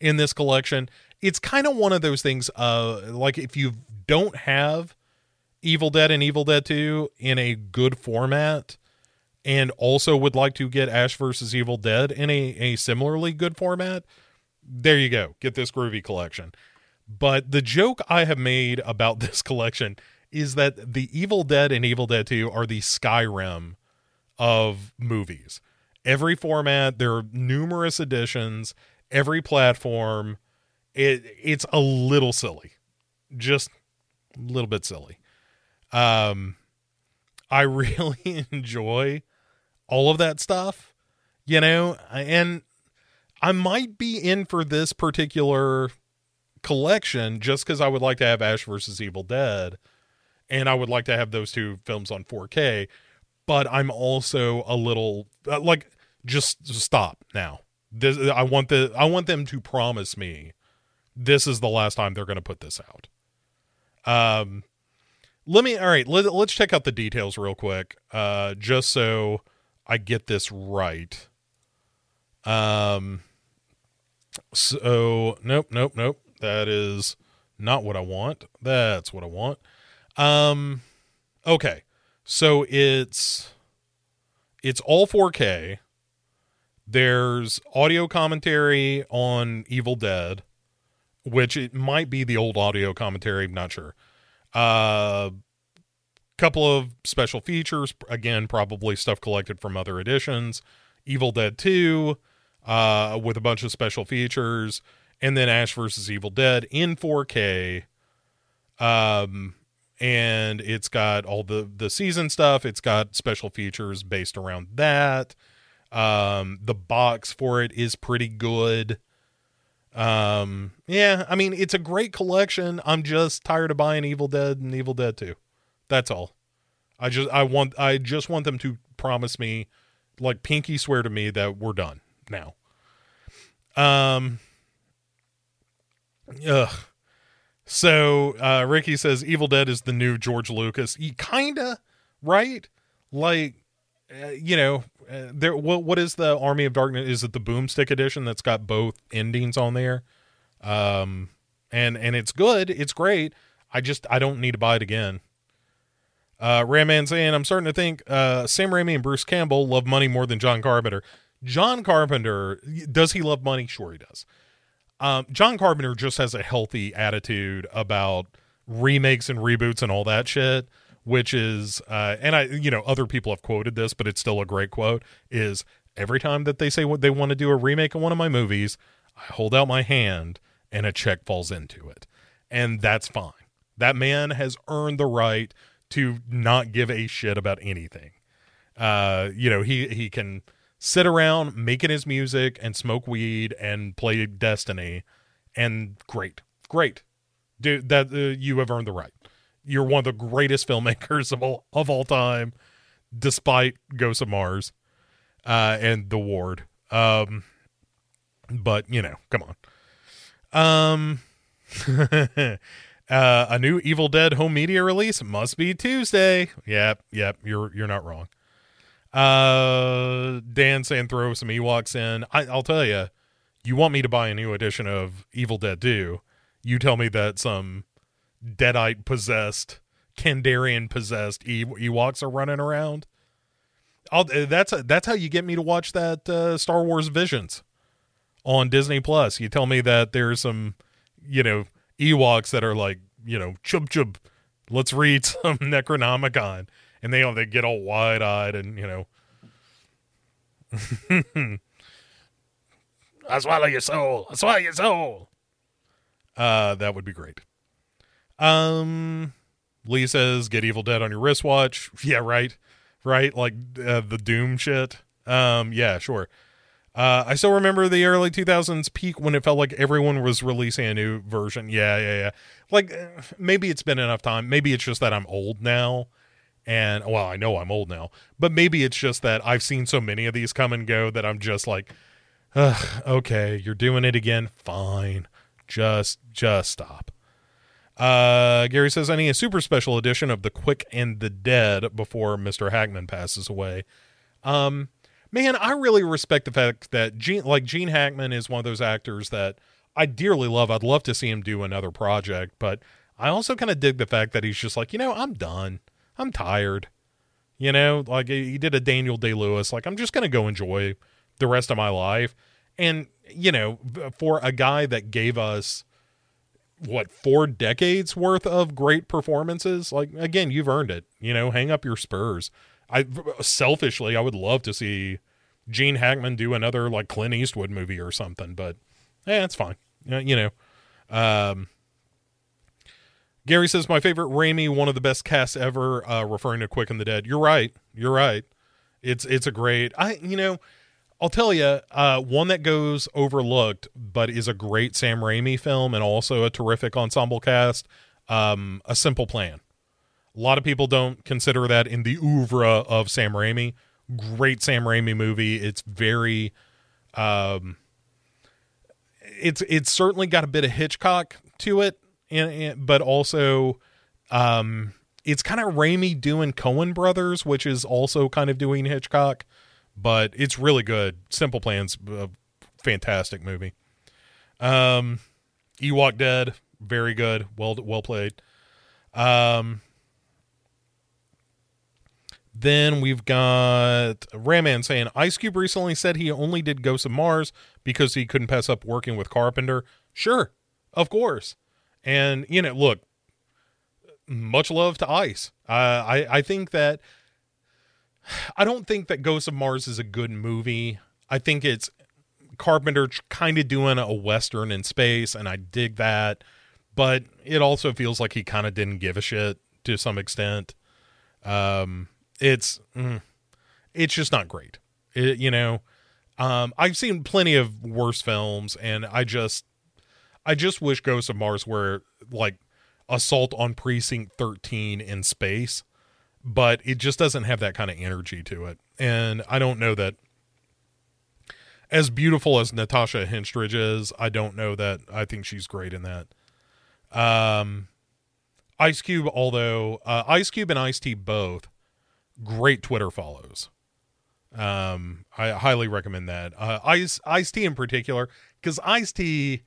in this collection. It's kind of one of those things, uh, like if you don't have Evil Dead and Evil Dead 2 in a good format and also would like to get Ash versus Evil Dead in a, a similarly good format, there you go. Get this groovy collection. But the joke I have made about this collection is that the Evil Dead and Evil Dead 2 are the Skyrim of movies. Every format, there are numerous editions, every platform. It it's a little silly. Just a little bit silly. Um I really enjoy all of that stuff, you know, and I might be in for this particular collection just because I would like to have Ash versus Evil Dead, and I would like to have those two films on 4K. But I'm also a little uh, like, just stop now. This I want the I want them to promise me this is the last time they're going to put this out. Um, let me all right. Let, let's check out the details real quick, uh, just so I get this right. Um. So nope, nope, nope. That is not what I want. That's what I want. Um okay. So it's it's all 4K. There's audio commentary on Evil Dead, which it might be the old audio commentary, I'm not sure. Uh couple of special features, again, probably stuff collected from other editions. Evil Dead 2 uh with a bunch of special features and then Ash versus Evil Dead in 4K. Um, and it's got all the the season stuff. It's got special features based around that. Um, the box for it is pretty good. Um, yeah, I mean it's a great collection. I'm just tired of buying Evil Dead and Evil Dead 2. That's all. I just I want I just want them to promise me like pinky swear to me that we're done now. Um Ugh. So uh, Ricky says Evil Dead is the new George Lucas. He kinda right, like uh, you know, uh, there. What what is the Army of Darkness? Is it the Boomstick edition that's got both endings on there? Um, and and it's good. It's great. I just I don't need to buy it again. Uh, Raman saying I'm starting to think uh, Sam Raimi and Bruce Campbell love money more than John Carpenter. John Carpenter does he love money? Sure he does. Um, John Carpenter just has a healthy attitude about remakes and reboots and all that shit, which is, uh, and I, you know, other people have quoted this, but it's still a great quote. Is every time that they say what they want to do a remake of one of my movies, I hold out my hand and a check falls into it, and that's fine. That man has earned the right to not give a shit about anything. Uh, you know, he he can sit around making his music and smoke weed and play Destiny, and great, great, dude. That uh, you have earned the right. You're one of the greatest filmmakers of all of all time, despite Ghosts of Mars, uh, and The Ward. Um, but you know, come on. Um. uh, a new Evil Dead home media release must be Tuesday. Yep, yep, you're you're not wrong. Uh, Dan saying throw some Ewoks in. I, I'll tell you, you want me to buy a new edition of Evil Dead 2. You tell me that some Deadite possessed, Kandarian possessed Ewoks are running around. I'll, uh, that's a, that's how you get me to watch that uh, Star Wars Visions on Disney Plus. You tell me that there's some, you know, Ewoks that are like, you know, chub chub. Let's read some Necronomicon and they they get all wide eyed and you know. I swallow your soul. I swallow your soul. Uh, that would be great. Um, Lee says, "Get Evil Dead on your wristwatch." Yeah, right, right. Like uh, the Doom shit. Um, yeah, sure. Uh, I still remember the early 2000s peak when it felt like everyone was releasing a new version. Yeah, yeah, yeah. Like uh, maybe it's been enough time. Maybe it's just that I'm old now. And well, I know I'm old now, but maybe it's just that I've seen so many of these come and go that I'm just like, Ugh, okay, you're doing it again. Fine. Just just stop. Uh, Gary says I need a super special edition of The Quick and the Dead before Mr. Hackman passes away. Um, man, I really respect the fact that Gene, like Gene Hackman, is one of those actors that I dearly love. I'd love to see him do another project, but I also kind of dig the fact that he's just like, you know, I'm done. I'm tired. You know, like he did a Daniel Day Lewis. Like I'm just gonna go enjoy the rest of my life. And you know, for a guy that gave us what four decades worth of great performances like again you've earned it you know hang up your spurs i selfishly i would love to see gene hackman do another like clint eastwood movie or something but yeah it's fine you know um gary says my favorite Raimi, one of the best casts ever uh referring to quick and the dead you're right you're right it's it's a great i you know I'll tell you, uh, one that goes overlooked, but is a great Sam Raimi film and also a terrific ensemble cast. Um, a Simple Plan. A lot of people don't consider that in the oeuvre of Sam Raimi. Great Sam Raimi movie. It's very, um, it's it's certainly got a bit of Hitchcock to it, and, and but also, um, it's kind of Raimi doing Coen Brothers, which is also kind of doing Hitchcock but it's really good. Simple Plan's a fantastic movie. Um, Ewok Dead, very good. Well, well played. Um, then we've got Raman saying Ice Cube recently said he only did Ghosts of Mars because he couldn't pass up working with Carpenter. Sure, of course. And you know, look, much love to Ice. Uh, I I think that I don't think that Ghost of Mars is a good movie. I think it's Carpenter kind of doing a western in space, and I dig that. But it also feels like he kind of didn't give a shit to some extent. Um, it's mm, it's just not great. It, you know, um, I've seen plenty of worse films, and I just I just wish Ghost of Mars were like Assault on Precinct 13 in space but it just doesn't have that kind of energy to it. And I don't know that as beautiful as Natasha Henstridge is, I don't know that I think she's great in that. Um, Ice Cube, although uh, Ice Cube and Ice T both great Twitter follows. Um, I highly recommend that. Uh, Ice Ice T in particular, because Ice T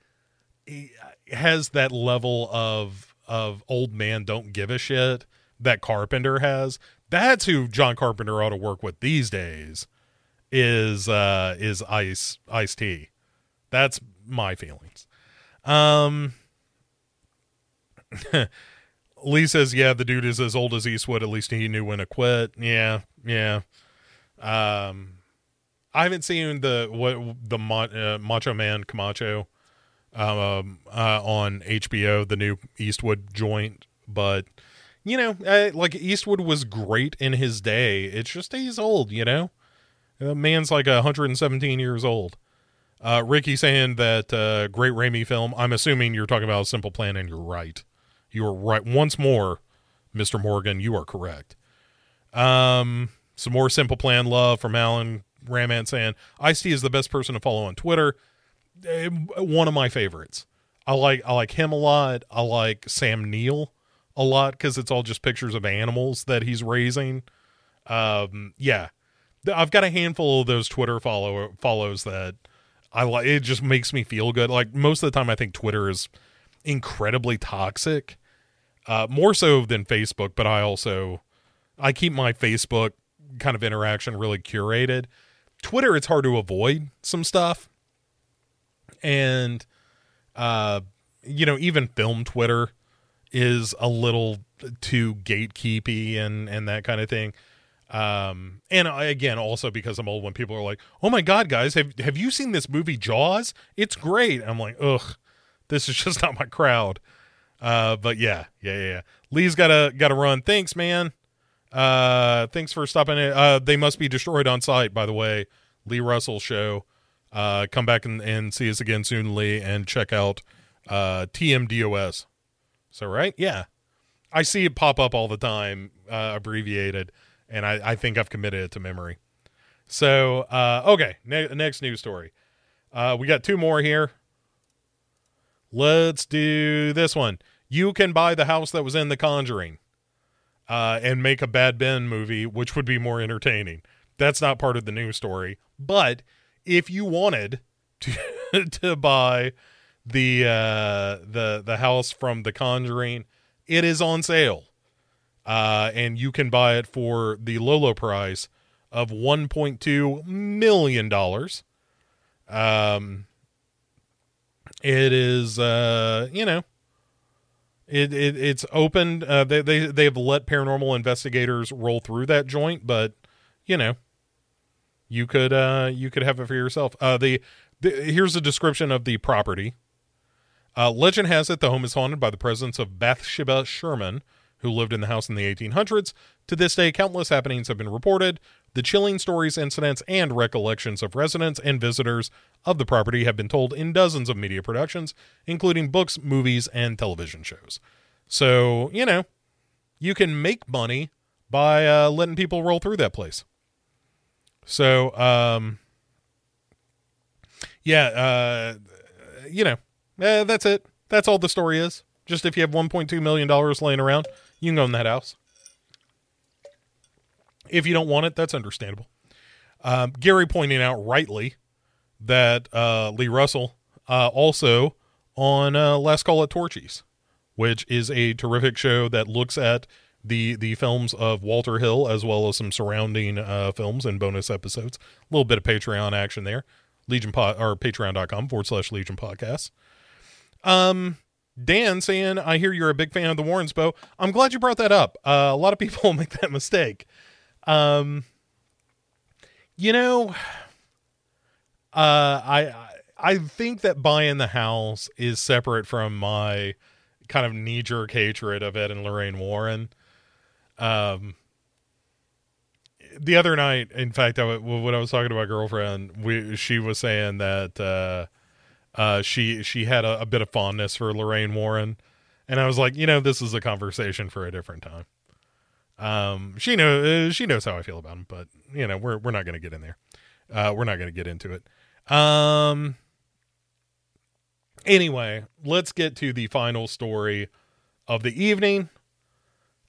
has that level of of old man don't give a shit that Carpenter has. That's who John Carpenter ought to work with these days. Is uh is Ice Ice T. That's my feelings. Um Lee says, "Yeah, the dude is as old as Eastwood. At least he knew when to quit." Yeah, yeah. Um, I haven't seen the what the uh, Macho Man Camacho um, uh, on HBO, the new Eastwood joint, but you know, uh, like Eastwood was great in his day. It's just he's old, you know. The man's like 117 years old. Uh, Ricky saying that uh, great Raimi film. I'm assuming you're talking about a Simple Plan, and you're right. You are right. Once more, Mr. Morgan, you are correct. Um, some more Simple Plan love from Alan Raman saying Ice T is the best person to follow on Twitter. Uh, one of my favorites. I like I like him a lot. I like Sam Neill a lot because it's all just pictures of animals that he's raising. Um, yeah, I've got a handful of those Twitter follow follows that I like. It just makes me feel good. Like most of the time, I think Twitter is incredibly toxic, uh, more so than Facebook. But I also I keep my Facebook kind of interaction really curated. Twitter, it's hard to avoid some stuff, and uh, you know, even film Twitter is a little too gatekeepy and and that kind of thing. Um, and I, again, also because I'm old, when people are like, "Oh my god, guys, have have you seen this movie Jaws? It's great." I'm like, "Ugh, this is just not my crowd." Uh, but yeah, yeah, yeah. Lee's gotta gotta run. Thanks, man. Uh, thanks for stopping it. Uh, they must be destroyed on sight, by the way. Lee Russell show. Uh, come back and, and see us again soon, Lee, and check out uh, TMDOS. So, right? Yeah. I see it pop up all the time, uh, abbreviated, and I, I think I've committed it to memory. So, uh, okay, ne- next news story. Uh, we got two more here. Let's do this one. You can buy the house that was in The Conjuring uh, and make a Bad Ben movie, which would be more entertaining. That's not part of the news story. But if you wanted to to buy the uh, the the house from The Conjuring, it is on sale, uh, and you can buy it for the low low price of 1.2 million dollars. Um, it is uh, you know it, it it's opened. Uh, they they they have let paranormal investigators roll through that joint, but you know, you could uh you could have it for yourself. Uh, the, the here's a description of the property. Uh, legend has it the home is haunted by the presence of Bathsheba Sherman, who lived in the house in the 1800s. To this day, countless happenings have been reported. The chilling stories, incidents, and recollections of residents and visitors of the property have been told in dozens of media productions, including books, movies, and television shows. So, you know, you can make money by uh, letting people roll through that place. So, um, yeah, uh, you know, uh, that's it. That's all the story is. Just if you have $1.2 million laying around, you can own that house. If you don't want it, that's understandable. Um, Gary pointing out rightly that uh, Lee Russell uh, also on uh, Last Call at Torchies, which is a terrific show that looks at the the films of Walter Hill as well as some surrounding uh, films and bonus episodes. A little bit of Patreon action there. Legion pod or patreon.com forward slash Legion podcasts. Um, Dan saying, I hear you're a big fan of the Warrens, Bo. I'm glad you brought that up. Uh, a lot of people make that mistake. Um, you know, uh, I I think that buying the house is separate from my kind of knee jerk hatred of Ed and Lorraine Warren. Um, the other night, in fact, I, when I was talking to my girlfriend, we she was saying that uh, uh, she she had a, a bit of fondness for Lorraine Warren, and I was like, you know, this is a conversation for a different time. Um, she knows she knows how I feel about him, but you know, we're we're not to get in there. Uh, we're not to get into it. Um. Anyway, let's get to the final story of the evening.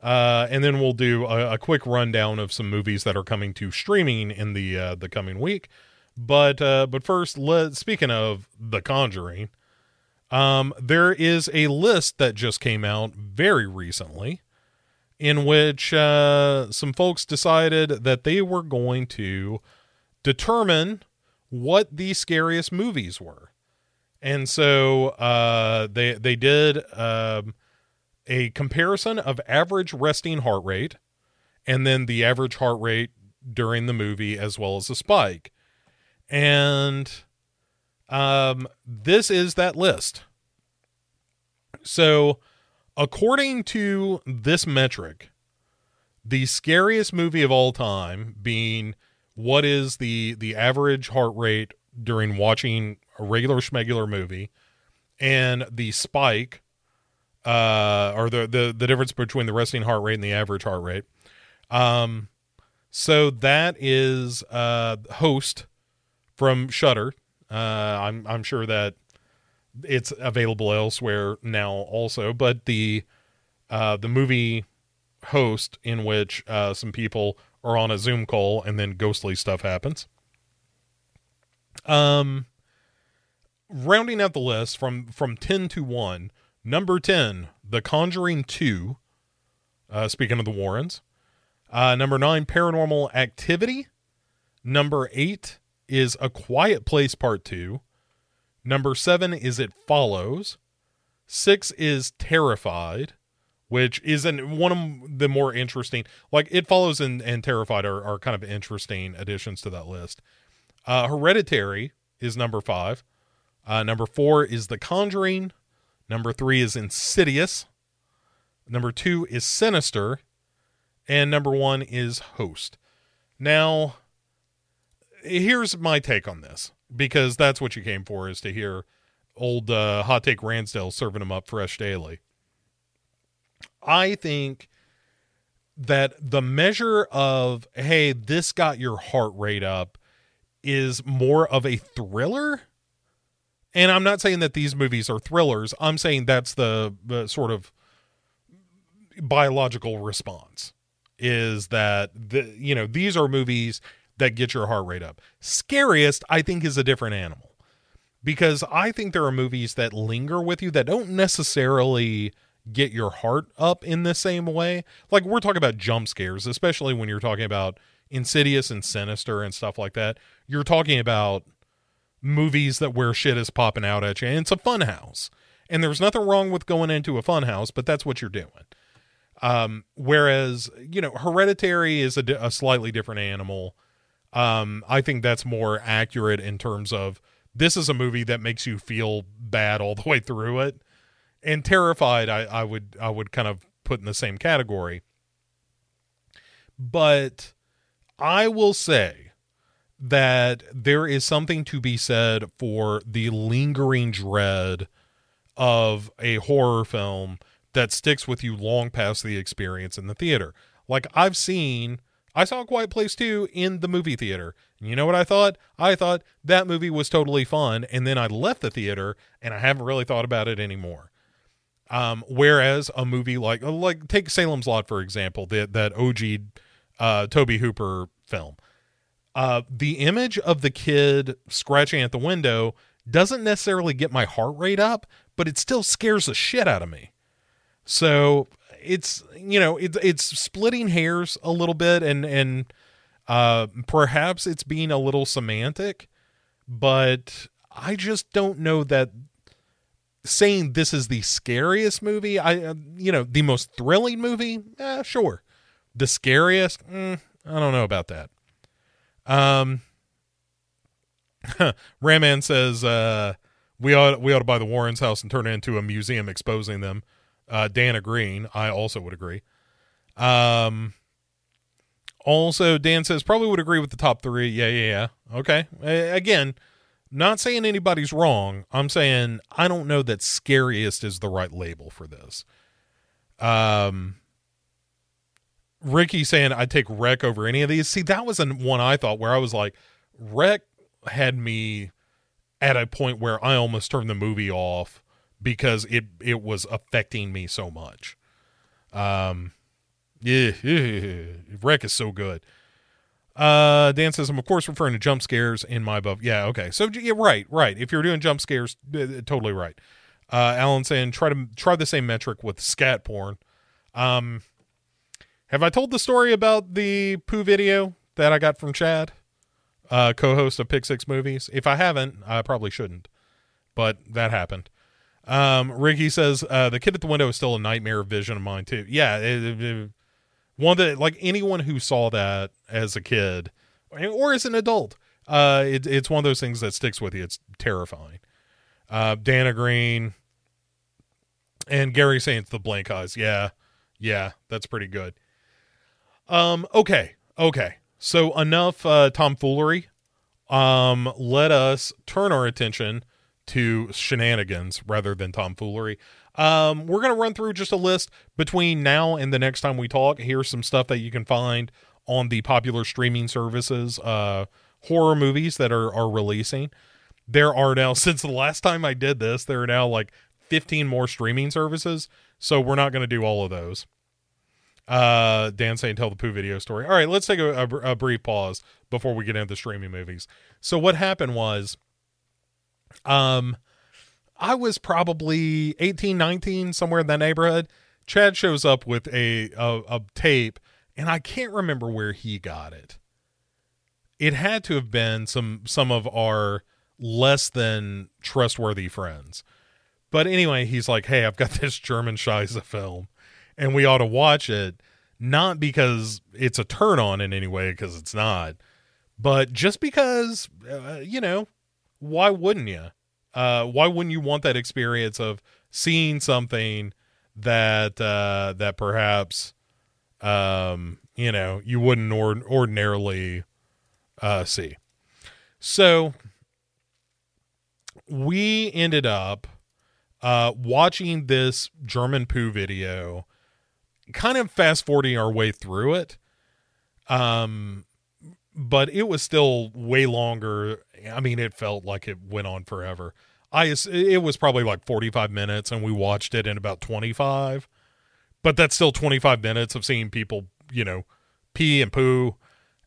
Uh, and then we'll do a, a, quick rundown of some movies that are coming to streaming in the uh, the coming week. But uh, but first, let speaking of The Conjuring, um, there is a list that just came out very recently, in which uh, some folks decided that they were going to determine what the scariest movies were, and so uh, they they did. Um, a comparison of average resting heart rate and then the average heart rate during the movie as well as a spike. And um, this is that list. So, according to this metric, the scariest movie of all time being what is the the average heart rate during watching a regular schmegular movie and the spike uh, or the, the the difference between the resting heart rate and the average heart rate. Um, so that is uh, host from Shudder Uh, I'm I'm sure that it's available elsewhere now also, but the uh, the movie host in which uh, some people are on a Zoom call and then ghostly stuff happens. Um, rounding out the list from from ten to one Number 10, The Conjuring 2. Uh, speaking of the Warrens. Uh, number 9, Paranormal Activity. Number 8 is A Quiet Place Part 2. Number 7 is It Follows. 6 is Terrified, which is an, one of the more interesting. Like, It Follows and, and Terrified are, are kind of interesting additions to that list. Uh, Hereditary is number 5. Uh, number 4 is The Conjuring. Number three is Insidious. Number two is Sinister. And number one is Host. Now, here's my take on this. Because that's what you came for is to hear old uh, hot take Ransdale serving them up fresh daily. I think that the measure of hey, this got your heart rate up is more of a thriller. And I'm not saying that these movies are thrillers. I'm saying that's the, the sort of biological response is that the you know these are movies that get your heart rate up. Scariest I think is a different animal. Because I think there are movies that linger with you that don't necessarily get your heart up in the same way. Like we're talking about jump scares, especially when you're talking about Insidious and Sinister and stuff like that. You're talking about movies that where shit is popping out at you, and it's a fun house. And there's nothing wrong with going into a fun house, but that's what you're doing. Um, whereas you know, Hereditary is a, a slightly different animal. Um, I think that's more accurate in terms of this is a movie that makes you feel bad all the way through it. And Terrified, I, I would I would kind of put in the same category. But I will say that there is something to be said for the lingering dread of a horror film that sticks with you long past the experience in the theater. Like I've seen I saw Quiet Place 2 in the movie theater. And you know what I thought? I thought that movie was totally fun and then I left the theater and I haven't really thought about it anymore. Um, whereas a movie like like take Salem's Lot for example, that that OG uh, Tobe Hooper film. Uh, the image of the kid scratching at the window doesn't necessarily get my heart rate up, but it still scares the shit out of me. So it's you know it's it's splitting hairs a little bit, and and uh, perhaps it's being a little semantic, but I just don't know that saying this is the scariest movie. I uh, you know the most thrilling movie. Eh, sure, the scariest. Mm, I don't know about that. Um, Raman says uh, we ought we ought to buy the Warrens' house and turn it into a museum exposing them. Uh, Dana Green, I also would agree. Um, also, Dan says probably would agree with the top three. Yeah, yeah, yeah. Okay. Again, not saying anybody's wrong. I'm saying I don't know that scariest is the right label for this. Um, Ricky saying I'd take Rec over any of these. See, that was an one I thought where I was like, Rec had me at a point where I almost turned the movie off because it it was affecting me so much. Um, yeah, yeah, Rec is so good. Uh, Dan says I'm of course referring to jump scares in my above. Yeah, okay. So yeah, right, right. If you're doing jump scares, totally right. Uh, Alan saying try to try the same metric with scat porn. Um, have I told the story about the poo video that I got from Chad, uh, co-host of Pick Six Movies? If I haven't, I probably shouldn't, but that happened. Um, Ricky says uh, the kid at the window is still a nightmare vision of mine too. Yeah, it, it, one that like anyone who saw that as a kid or as an adult, uh, it, it's one of those things that sticks with you. It's terrifying. Uh, Dana Green and Gary saying it's the blank eyes. Yeah, yeah, that's pretty good. Um, okay, okay. So enough uh, tomfoolery. Um, let us turn our attention to shenanigans rather than tomfoolery. Um, we're gonna run through just a list between now and the next time we talk. Here's some stuff that you can find on the popular streaming services, uh, horror movies that are are releasing. There are now since the last time I did this, there are now like 15 more streaming services. So we're not going to do all of those. Uh, Dan saying tell the poo video story. All right, let's take a, a, a brief pause before we get into the streaming movies. So what happened was, um, I was probably 18, 19, somewhere in that neighborhood. Chad shows up with a, a, a tape, and I can't remember where he got it. It had to have been some some of our less than trustworthy friends. But anyway, he's like, "Hey, I've got this German Scheiße film." and we ought to watch it not because it's a turn on in any way because it's not but just because uh, you know why wouldn't you uh, why wouldn't you want that experience of seeing something that uh, that perhaps um, you know you wouldn't or- ordinarily uh, see so we ended up uh, watching this German poo video, kind of fast forwarding our way through it. Um, but it was still way longer. I mean, it felt like it went on forever. I it was probably like 45 minutes and we watched it in about 25. But that's still 25 minutes of seeing people, you know, pee and poo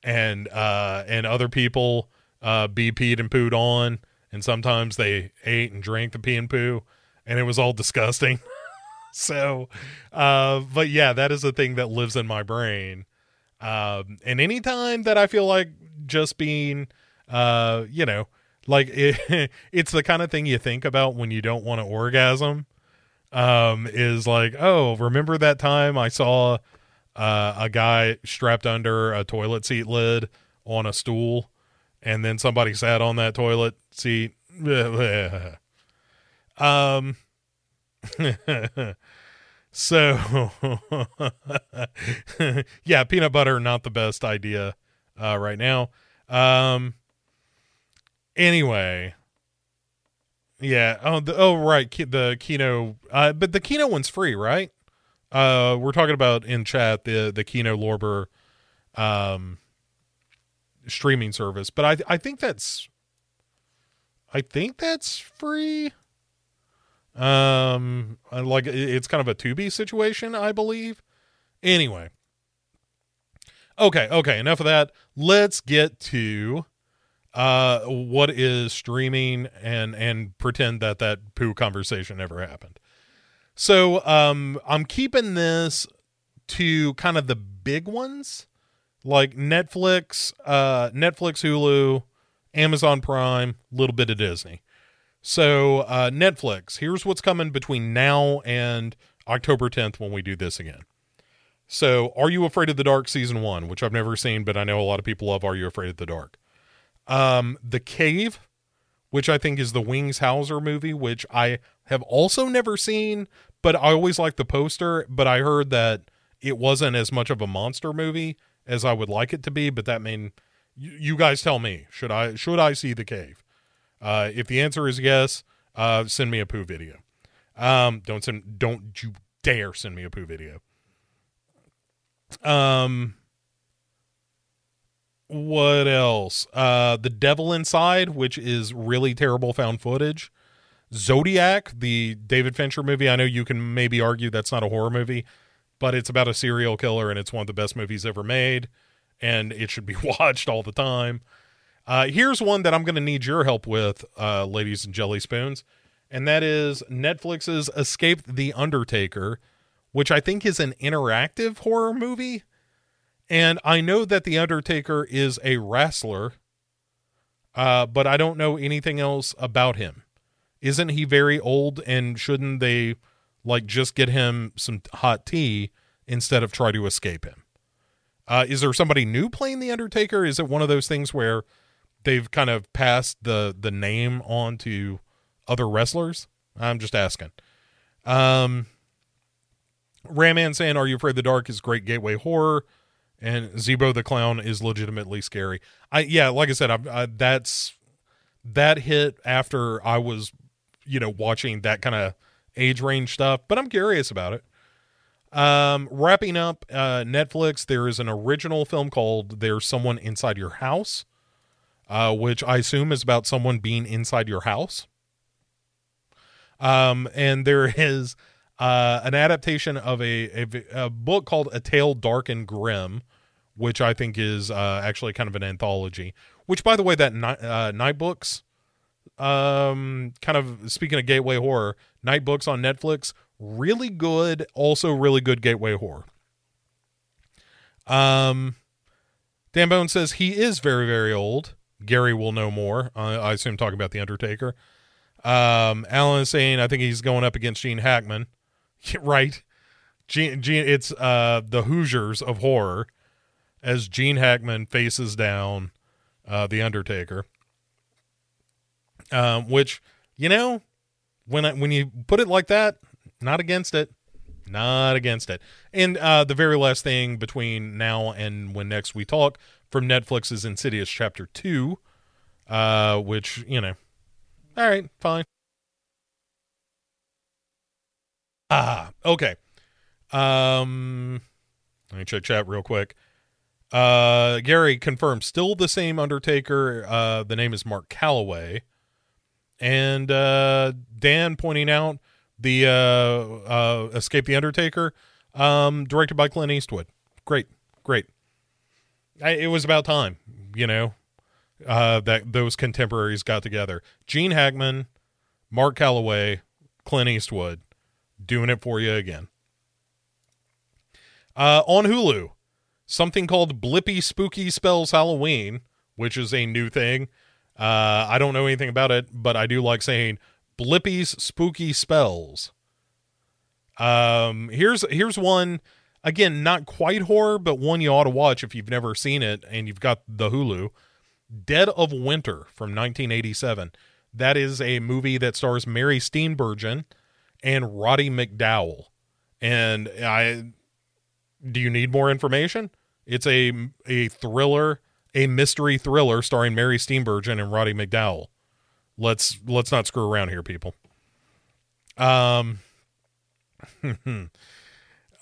and uh and other people uh be peed and pooed on and sometimes they ate and drank the pee and poo and it was all disgusting. so uh but yeah, that is a thing that lives in my brain. Um and anytime that I feel like just being uh you know like it, it's the kind of thing you think about when you don't want to orgasm um is like oh remember that time i saw uh, a guy strapped under a toilet seat lid on a stool and then somebody sat on that toilet seat? Um so yeah peanut butter not the best idea uh, right now um Anyway, yeah. Oh, the, oh, right. The Kino, uh, but the Kino one's free, right? Uh, we're talking about in chat the the Kino Lorber, um, streaming service, but I I think that's, I think that's free. Um, like it's kind of a Tubi situation, I believe. Anyway. Okay, okay, enough of that. Let's get to uh, what is streaming and and pretend that that poo conversation never happened. So um, I'm keeping this to kind of the big ones like Netflix, uh, Netflix, Hulu, Amazon Prime, little bit of Disney. So uh, Netflix, here's what's coming between now and October 10th when we do this again. So, Are You Afraid of the Dark season one, which I've never seen, but I know a lot of people love Are You Afraid of the Dark. Um, the Cave, which I think is the Wings Hauser movie, which I have also never seen, but I always like the poster. But I heard that it wasn't as much of a monster movie as I would like it to be. But that mean you guys tell me should I should I see the Cave? Uh, if the answer is yes, uh, send me a poo video. Um, don't send don't you dare send me a poo video. Um, what else? Uh, The Devil Inside, which is really terrible found footage. Zodiac, the David Fincher movie. I know you can maybe argue that's not a horror movie, but it's about a serial killer and it's one of the best movies ever made, and it should be watched all the time. Uh, here's one that I'm going to need your help with, uh, ladies and jelly spoons, and that is Netflix's Escape the Undertaker, which I think is an interactive horror movie. And I know that The Undertaker is a wrestler, uh, but I don't know anything else about him. Isn't he very old and shouldn't they like just get him some hot tea instead of try to escape him? Uh, is there somebody new playing The Undertaker? Is it one of those things where they've kind of passed the the name on to other wrestlers? I'm just asking. Um, Raman saying, "Are you afraid the dark is great gateway horror?" and Zeebo the clown is legitimately scary. I yeah, like I said, I, I, that's that hit after I was you know watching that kind of age range stuff, but I'm curious about it. Um, wrapping up uh, Netflix, there is an original film called "There's Someone Inside Your House," uh, which I assume is about someone being inside your house. Um, and there is uh, an adaptation of a, a, a book called A Tale Dark and Grim, which I think is uh, actually kind of an anthology. Which, by the way, that night, uh, night books, um, kind of speaking of gateway horror, night books on Netflix, really good. Also, really good gateway horror. Um, Dan Bone says he is very very old. Gary will know more. Uh, I assume talking about the Undertaker. Um, Alan is saying I think he's going up against Gene Hackman. right. Gene, Gene, it's uh, the Hoosiers of horror as Gene Hackman faces down uh, the Undertaker. Um, which you know, when I, when you put it like that, not against it, not against it. And uh, the very last thing between now and when next we talk from Netflix is Insidious Chapter Two, uh, which you know All right, fine. Ah, okay. Um, let me check chat real quick. Uh, Gary confirmed still the same Undertaker. Uh, the name is Mark Calaway, and uh, Dan pointing out the uh, uh, Escape the Undertaker, um, directed by Clint Eastwood. Great, great. I, it was about time, you know, uh, that those contemporaries got together. Gene Hackman, Mark Calaway, Clint Eastwood, doing it for you again. Uh, on Hulu, something called Blippi Spooky Spells Halloween, which is a new thing. Uh, I don't know anything about it, but I do like saying Blippi's Spooky Spells. Um, here's here's one again, not quite horror, but one you ought to watch if you've never seen it and you've got the Hulu. Dead of Winter from 1987. That is a movie that stars Mary Steenburgen and Roddy McDowall. And I do you need more information? It's a a thriller, a mystery thriller starring Mary Steenburgen and Roddy McDowall. Let's let's not screw around here, people. Um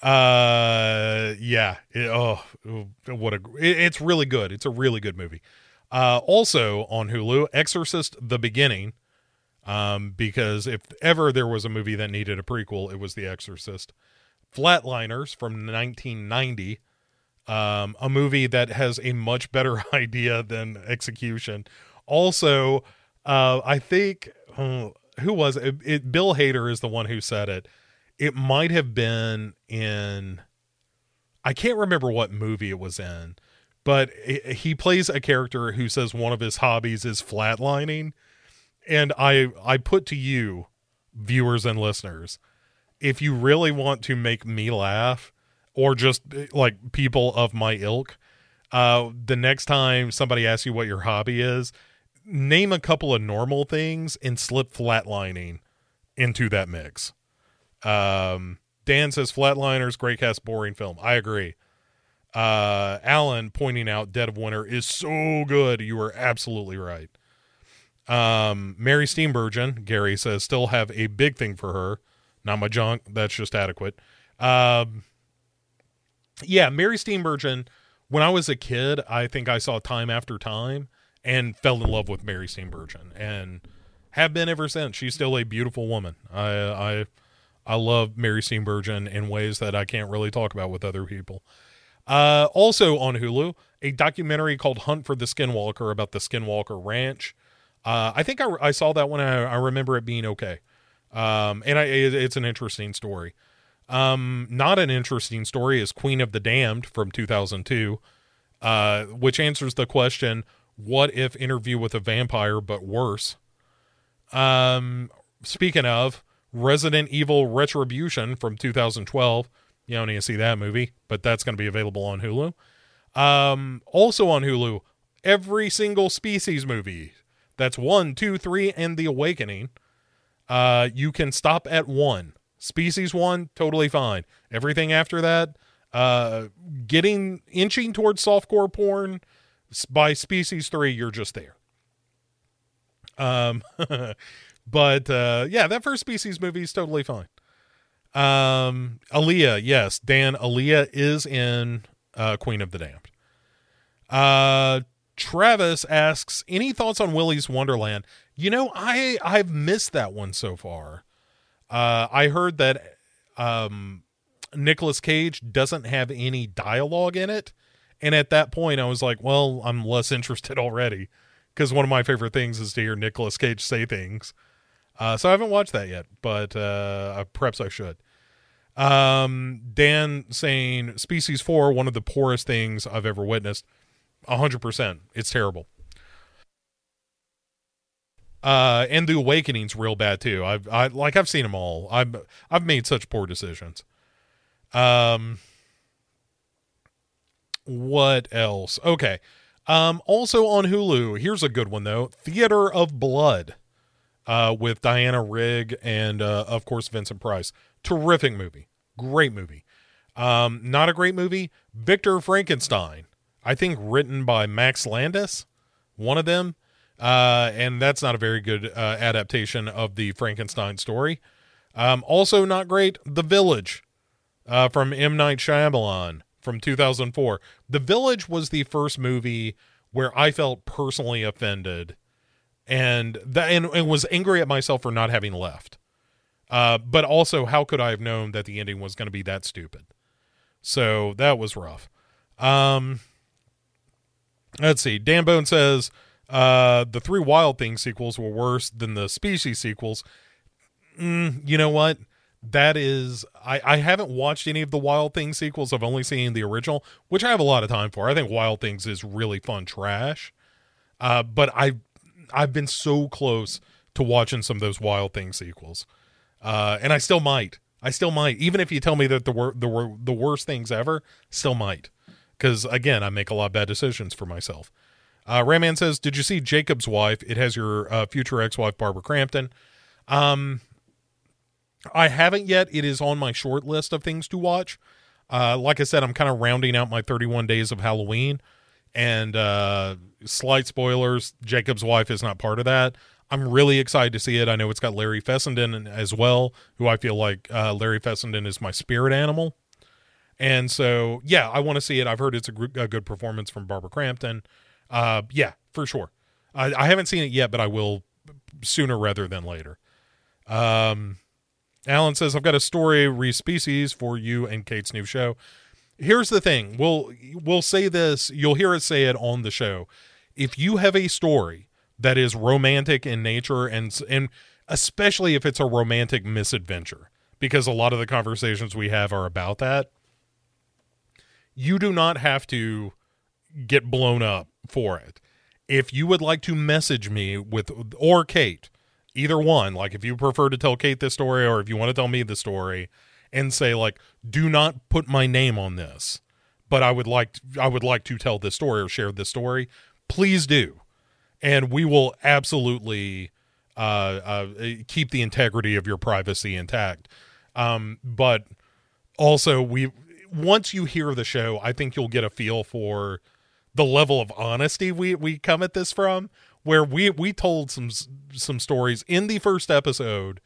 uh yeah. It, oh what a it, it's really good. It's a really good movie. Uh also on hulu exorcist the beginning. Um because if ever there was a movie that needed a prequel it was the exorcist. Flatliners from 1990 um a movie that has a much better idea than execution. Also uh i think uh, who was it, it bill hader is the one who said it it might have been in I can't remember what movie it was in, but it, he plays a character who says one of his hobbies is flatlining. And I I put to you, viewers and listeners, if you really want to make me laugh or just like people of my ilk, uh the next time somebody asks you what your hobby is, name a couple of normal things and slip flatlining into that mix. Um, Dan says Flatliners, great cast, boring film. I agree. Uh, Alan pointing out Dead of Winter is so good. You are absolutely right. Um, Mary Steenburgen, Gary says, still have a big thing for her. Not my junk. That's just adequate. Um, yeah, Mary Steenburgen. When I was a kid, I think I saw Time After Time and fell in love with Mary Steenburgen and have been ever since. She's still a beautiful woman. I, I I love Mary Steenburgen in ways that I can't really talk about with other people. Uh, also on Hulu, a documentary called Hunt for the Skinwalker about the Skinwalker Ranch. Uh, I think I, I, saw that one. I, I, remember it being okay. Um, and I, it, it's an interesting story. Um, not an interesting story is Queen of the Damned from 2002, uh, which answers the question, what if interview with a vampire, but worse? Um, speaking of, Resident Evil Retribution from 2012. You don't need to see that movie, but that's going to be available on Hulu. Um, also on Hulu, every single species movie. That's one, two, three, and The Awakening. Uh, you can stop at one. Species one, totally fine. Everything after that, uh, getting inching towards softcore porn by species three, you're just there. Um, But uh, yeah, that first species movie is totally fine. Um, Aaliyah, yes, Dan. Aaliyah is in uh, Queen of the Damned. Uh, Travis asks, any thoughts on Willy's Wonderland? You know, I I've missed that one so far. Uh, I heard that um, Nicolas Cage doesn't have any dialogue in it, and at that point, I was like, well, I'm less interested already because one of my favorite things is to hear Nicolas Cage say things. Uh, so I haven't watched that yet, but uh, perhaps I should. Um, Dan saying Species 4, one of the poorest things I've ever witnessed. 100%. It's terrible. Uh, and the awakening's real bad too. I've I like I've seen them all. I've I've made such poor decisions. Um, what else? Okay. Um, also on Hulu, here's a good one though. Theater of Blood uh, with Diana Rigg and uh, of course Vincent Price. Terrific movie, great movie. Um, not a great movie. Victor Frankenstein, I think written by Max Landis, one of them. uh, and that's not a very good uh, adaptation of the Frankenstein story. Um, also, not great. The Village uh, from M Night Shyamalan from 2004. The Village was the first movie where I felt personally offended, and that and, and was angry at myself for not having left. Uh, but also, how could I have known that the ending was going to be that stupid? So that was rough. Um, let's see. Dan Bone says uh, the three Wild Things sequels were worse than the Species sequels. Mm, you know what? That is, I, I haven't watched any of the Wild Things sequels. I've only seen the original, which I have a lot of time for. I think Wild Things is really fun trash. Uh, but I, I've been so close to watching some of those Wild Things sequels, uh, and I still might. I still might, even if you tell me that the wor- the wor- the worst things ever, still might, because again, I make a lot of bad decisions for myself. Uh, Raman says, "Did you see Jacob's Wife? It has your uh, future ex-wife Barbara Crampton." Um, I haven't yet. It is on my short list of things to watch. Uh, like I said, I'm kind of rounding out my 31 days of Halloween, and uh, slight spoilers: Jacob's Wife is not part of that. I'm really excited to see it. I know it's got Larry Fessenden as well, who I feel like uh, Larry Fessenden is my spirit animal. And so, yeah, I want to see it. I've heard it's a, gr- a good performance from Barbara Crampton. Uh, yeah, for sure. I, I, haven't seen it yet, but I will sooner rather than later. Um, Alan says, I've got a story re-species for you and Kate's new show. Here's the thing. We'll we'll say this, you'll hear us say it on the show. If you have a story that is romantic in nature and and especially if it's a romantic misadventure because a lot of the conversations we have are about that you do not have to get blown up for it if you would like to message me with or Kate either one like if you prefer to tell Kate this story or if you want to tell me the story and say like do not put my name on this but I would like I would like to tell this story or share this story please do and we will absolutely uh, uh, keep the integrity of your privacy intact. Um, but also, we once you hear the show, I think you'll get a feel for the level of honesty we we come at this from. Where we we told some some stories in the first episode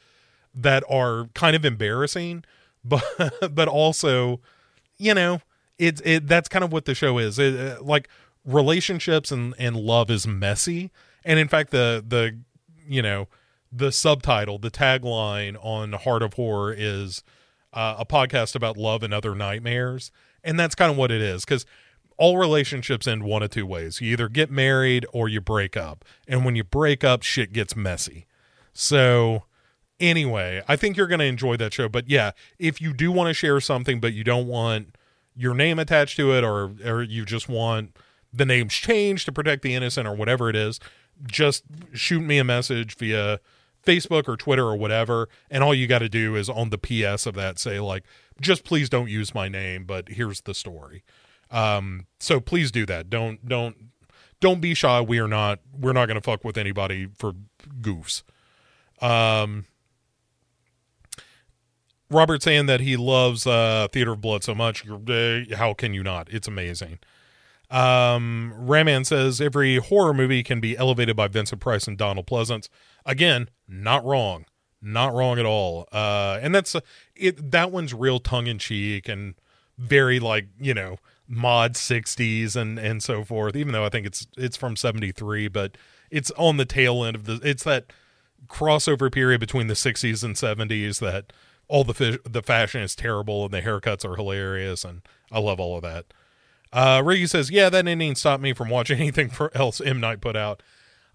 that are kind of embarrassing, but but also, you know, it's it that's kind of what the show is. It, like relationships and and love is messy and in fact the the you know the subtitle the tagline on heart of horror is uh, a podcast about love and other nightmares and that's kind of what it is because all relationships end one of two ways you either get married or you break up and when you break up shit gets messy so anyway i think you're going to enjoy that show but yeah if you do want to share something but you don't want your name attached to it or or you just want the names changed to protect the innocent or whatever it is, just shoot me a message via Facebook or Twitter or whatever. And all you got to do is on the PS of that say, like, just please don't use my name, but here's the story. Um, so please do that. Don't, don't, don't be shy. We are not, we're not to fuck with anybody for goofs. Um, Robert saying that he loves uh, Theater of Blood so much. How can you not? It's amazing. Um, Raman says every horror movie can be elevated by Vincent Price and Donald Pleasence. Again, not wrong, not wrong at all. Uh, and that's uh, it. That one's real tongue in cheek and very like you know mod 60s and and so forth. Even though I think it's it's from 73, but it's on the tail end of the. It's that crossover period between the 60s and 70s that all the fi- the fashion is terrible and the haircuts are hilarious and I love all of that. Uh, Riggy says, "Yeah, that ending stopped me from watching anything else M Night put out."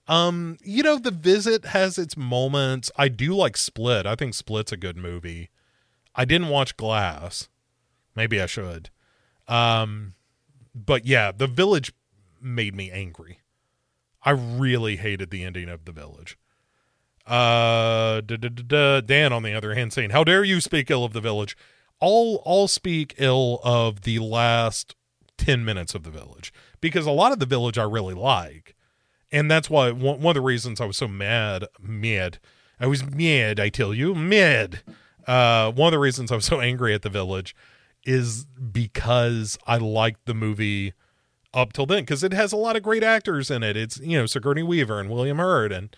Um, you know, The Visit has its moments. I do like Split. I think Split's a good movie. I didn't watch Glass. Maybe I should. Um, but yeah, The Village made me angry. I really hated the ending of The Village. Uh, Dan, on the other hand, saying, "How dare you speak ill of The Village?" I'll I'll speak ill of the last 10 minutes of the village because a lot of the village I really like. And that's why one, one of the reasons I was so mad, mad, I was mad, I tell you, mad. Uh, one of the reasons I was so angry at the village is because I liked the movie up till then because it has a lot of great actors in it. It's you know Sigourney Weaver and William Hurt and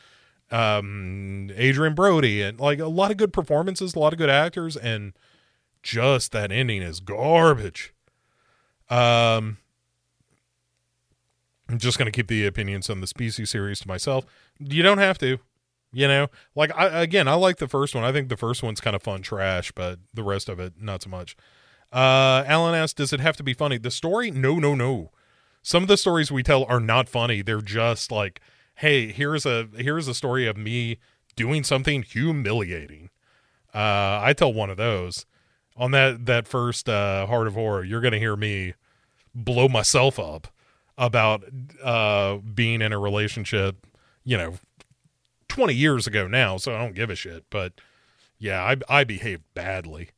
um Adrien Brody and like a lot of good performances, a lot of good actors, and just that ending is garbage. Um, I'm just gonna keep the opinions on the Species series to myself. You don't have to, you know. Like I again, I like the first one. I think the first one's kind of fun trash, but the rest of it not so much. Uh, Alan asked, "Does it have to be funny?" The story? No, no, no. Some of the stories we tell are not funny. They're just like, "Hey, here's a here's a story of me doing something humiliating." Uh, I tell one of those on that that first uh, Heart of Horror. You're gonna hear me blow myself up about uh, being in a relationship. You know, 20 years ago now, so I don't give a shit. But yeah, I I behaved badly.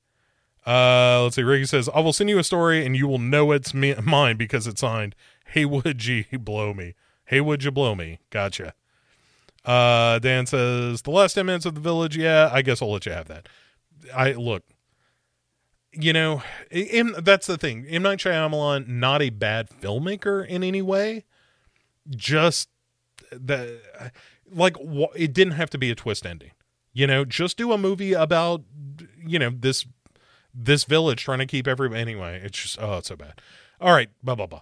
Uh, let's see. Ricky says, "I will send you a story, and you will know it's me- mine because it's signed. Hey, would you blow me? Hey, would you blow me? Gotcha." Uh, Dan says, "The last ten minutes of the village. Yeah, I guess I'll let you have that. I look. You know, M, that's the thing. M Night Shyamalan, not a bad filmmaker in any way. Just the like, it didn't have to be a twist ending. You know, just do a movie about you know this this village trying to keep everybody anyway it's just oh it's so bad. All right blah blah blah.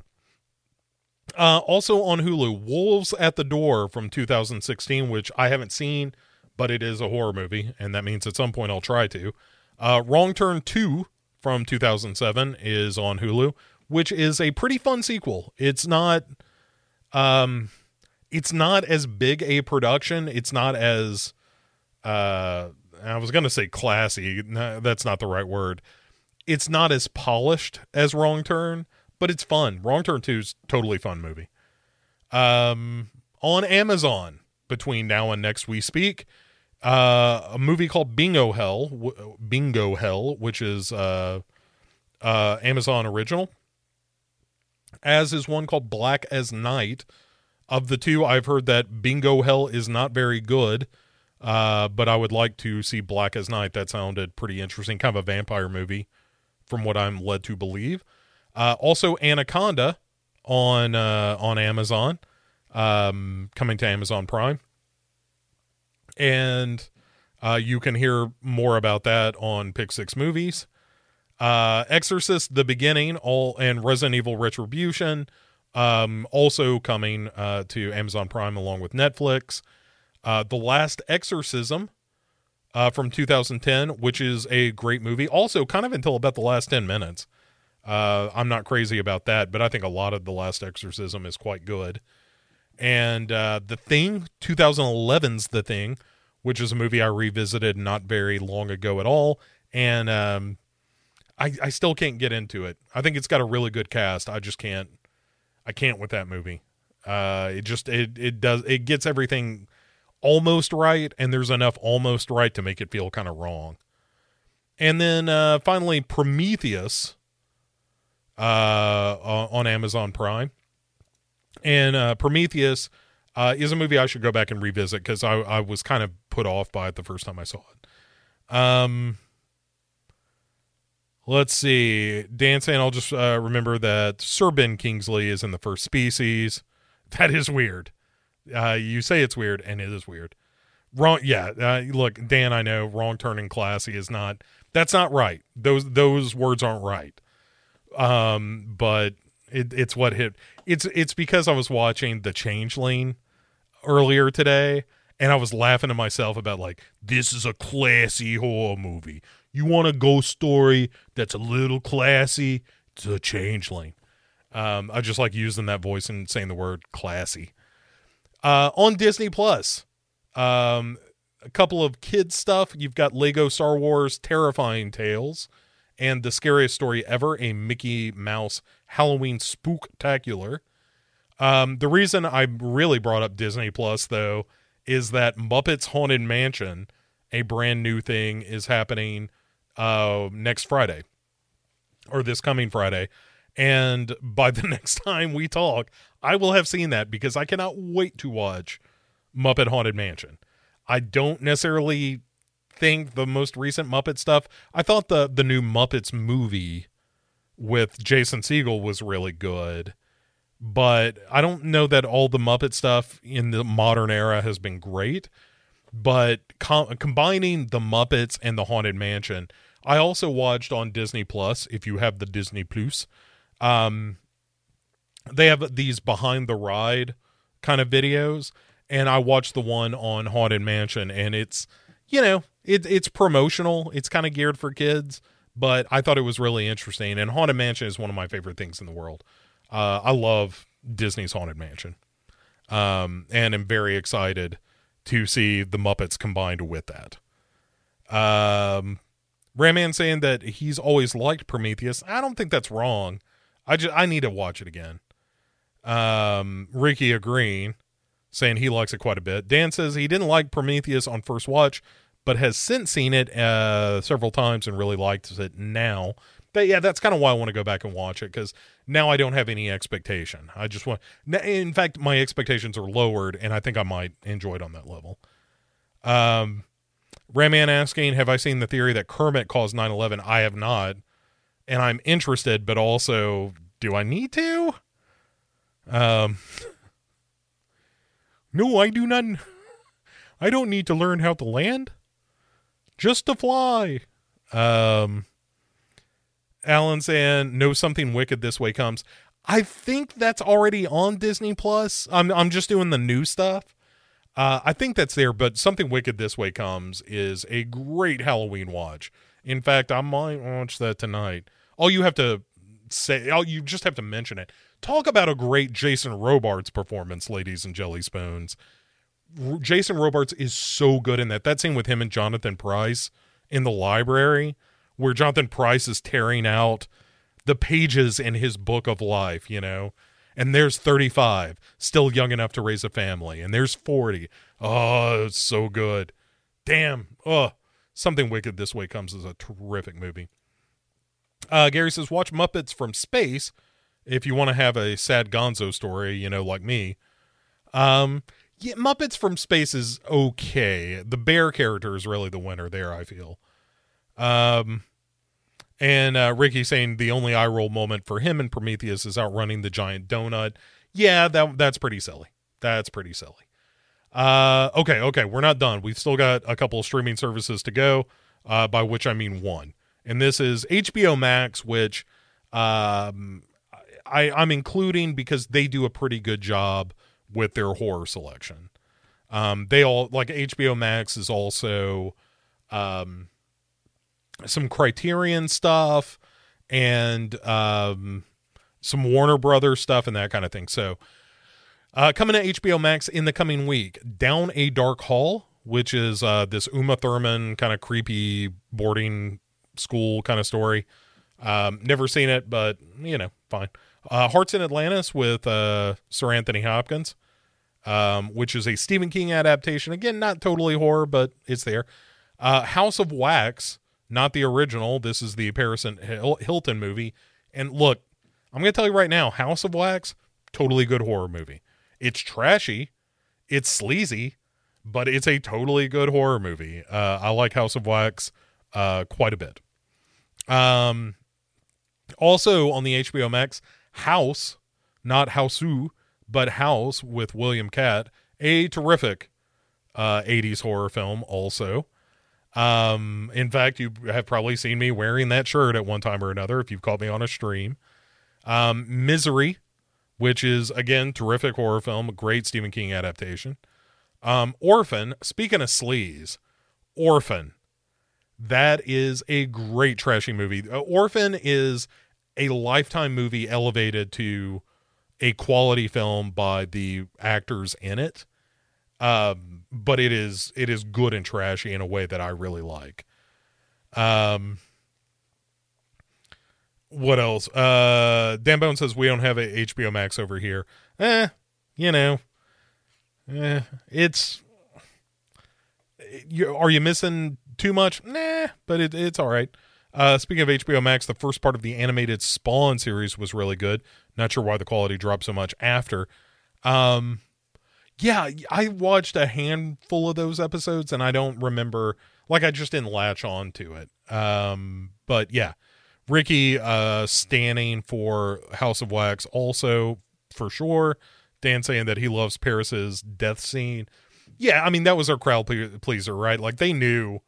Uh, also on hulu wolves at the door from 2016 which i haven't seen but it is a horror movie and that means at some point i'll try to. Uh, wrong turn 2 from 2007 is on hulu which is a pretty fun sequel. It's not um it's not as big a production. It's not as uh I was going to say classy. No, that's not the right word. It's not as polished as Wrong Turn, but it's fun. Wrong Turn 2 is totally fun movie. Um, on Amazon between now and next we speak, uh, a movie called Bingo Hell, w- Bingo Hell, which is uh, uh, Amazon original, as is one called Black as Night. Of the two, I've heard that Bingo Hell is not very good. Uh, but I would like to see Black as Night. That sounded pretty interesting, kind of a vampire movie, from what I'm led to believe. Uh, also, Anaconda on uh, on Amazon, um, coming to Amazon Prime, and uh, you can hear more about that on Pick Six Movies. Uh, Exorcist: The Beginning, all and Resident Evil Retribution, um, also coming uh, to Amazon Prime along with Netflix. Uh, the Last Exorcism uh, from 2010, which is a great movie. Also, kind of until about the last 10 minutes. Uh, I'm not crazy about that, but I think a lot of The Last Exorcism is quite good. And uh, The Thing, 2011's The Thing, which is a movie I revisited not very long ago at all. And um, I, I still can't get into it. I think it's got a really good cast. I just can't. I can't with that movie. Uh, it just it it does it gets everything almost right, and there's enough almost right to make it feel kind of wrong. And then uh, finally, Prometheus uh, on Amazon Prime. And uh, Prometheus uh, is a movie I should go back and revisit because I, I was kind of put off by it the first time I saw it. Um, let's see. Dan saying I'll just uh, remember that Sir Ben Kingsley is in the first species. That is weird. Uh, you say it's weird, and it is weird. Wrong. Yeah. Uh, look, Dan, I know wrong turning classy is not. That's not right. Those those words aren't right. Um, but it, it's what hit. It's it's because I was watching The Changeling earlier today, and I was laughing to myself about like this is a classy horror movie. You want a ghost story that's a little classy? It's a Changeling. Um, I just like using that voice and saying the word classy. Uh, on Disney Plus, um, a couple of kids stuff. You've got Lego Star Wars Terrifying Tales and the scariest story ever, a Mickey Mouse Halloween Spooktacular. Um, the reason I really brought up Disney Plus though is that Muppets Haunted Mansion, a brand new thing, is happening uh, next Friday or this coming Friday. And by the next time we talk, I will have seen that because I cannot wait to watch Muppet Haunted Mansion. I don't necessarily think the most recent Muppet stuff. I thought the the new Muppets movie with Jason Segel was really good. but I don't know that all the Muppet stuff in the modern era has been great. But com- combining the Muppets and the Haunted Mansion, I also watched on Disney Plus. If you have the Disney Plus, um, they have these behind the ride kind of videos, and I watched the one on Haunted Mansion, and it's you know it, it's promotional. It's kind of geared for kids, but I thought it was really interesting. And Haunted Mansion is one of my favorite things in the world. Uh, I love Disney's Haunted Mansion, um, and am very excited to see the Muppets combined with that. Um, Raman saying that he's always liked Prometheus. I don't think that's wrong. I just I need to watch it again. Um, Ricky agreeing, saying he likes it quite a bit. Dan says he didn't like Prometheus on first watch, but has since seen it uh, several times and really likes it now. But yeah, that's kind of why I want to go back and watch it because now I don't have any expectation. I just want, in fact, my expectations are lowered, and I think I might enjoy it on that level. Um, Raman asking, "Have I seen the theory that Kermit caused 9/11?" I have not, and I'm interested, but also, do I need to? Um, no, I do not. I don't need to learn how to land, just to fly. Um, Alan saying, "Know something wicked this way comes." I think that's already on Disney Plus. I'm I'm just doing the new stuff. Uh, I think that's there, but something wicked this way comes is a great Halloween watch. In fact, I might watch that tonight. All you have to say, all you just have to mention it. Talk about a great Jason Robards performance, ladies and jelly spoons. R- Jason Robards is so good in that. That scene with him and Jonathan Pryce in the library, where Jonathan Pryce is tearing out the pages in his book of life, you know. And there's 35, still young enough to raise a family. And there's 40. Oh, it's so good. Damn. Oh, something wicked this way comes is a terrific movie. Uh, Gary says, watch Muppets from Space if you want to have a sad gonzo story, you know, like me. Um, yeah, Muppets from Space is okay. The bear character is really the winner there, I feel. Um, and uh, Ricky saying the only eye roll moment for him and Prometheus is outrunning the giant donut. Yeah, that that's pretty silly. That's pretty silly. Uh, okay, okay, we're not done. We've still got a couple of streaming services to go. Uh, by which I mean one, and this is HBO Max, which um, I, I'm including because they do a pretty good job with their horror selection. Um, they all like HBO Max is also um, some Criterion stuff and um, some Warner Brothers stuff and that kind of thing. So, uh, coming to HBO Max in the coming week, Down a Dark Hall, which is uh, this Uma Thurman kind of creepy boarding school kind of story. Um, never seen it, but you know, fine. Uh, Hearts in Atlantis with uh, Sir Anthony Hopkins, um, which is a Stephen King adaptation. Again, not totally horror, but it's there. Uh, House of Wax, not the original. This is the Paris Hilton movie. And look, I'm going to tell you right now House of Wax, totally good horror movie. It's trashy, it's sleazy, but it's a totally good horror movie. Uh, I like House of Wax uh, quite a bit. Um, also on the HBO Max, House, not Houseu, but House with William Katt, a terrific uh, 80s horror film also. Um, in fact, you have probably seen me wearing that shirt at one time or another if you've caught me on a stream. Um, Misery, which is again terrific horror film, great Stephen King adaptation. Um, Orphan, speaking of sleaze, Orphan, that is a great trashy movie. Uh, Orphan is a lifetime movie elevated to a quality film by the actors in it. Um, but it is it is good and trashy in a way that I really like. Um, what else? Uh, Dan Bone says we don't have a HBO Max over here. Eh, you know, eh, it's. You, are you missing too much? Nah, but it, it's all right. Uh, speaking of HBO Max, the first part of the animated Spawn series was really good. Not sure why the quality dropped so much after. Um, yeah, I watched a handful of those episodes and I don't remember, like, I just didn't latch on to it. Um, but yeah, Ricky uh, standing for House of Wax, also for sure. Dan saying that he loves Paris's death scene. Yeah, I mean that was our crowd pleaser, right? Like they knew,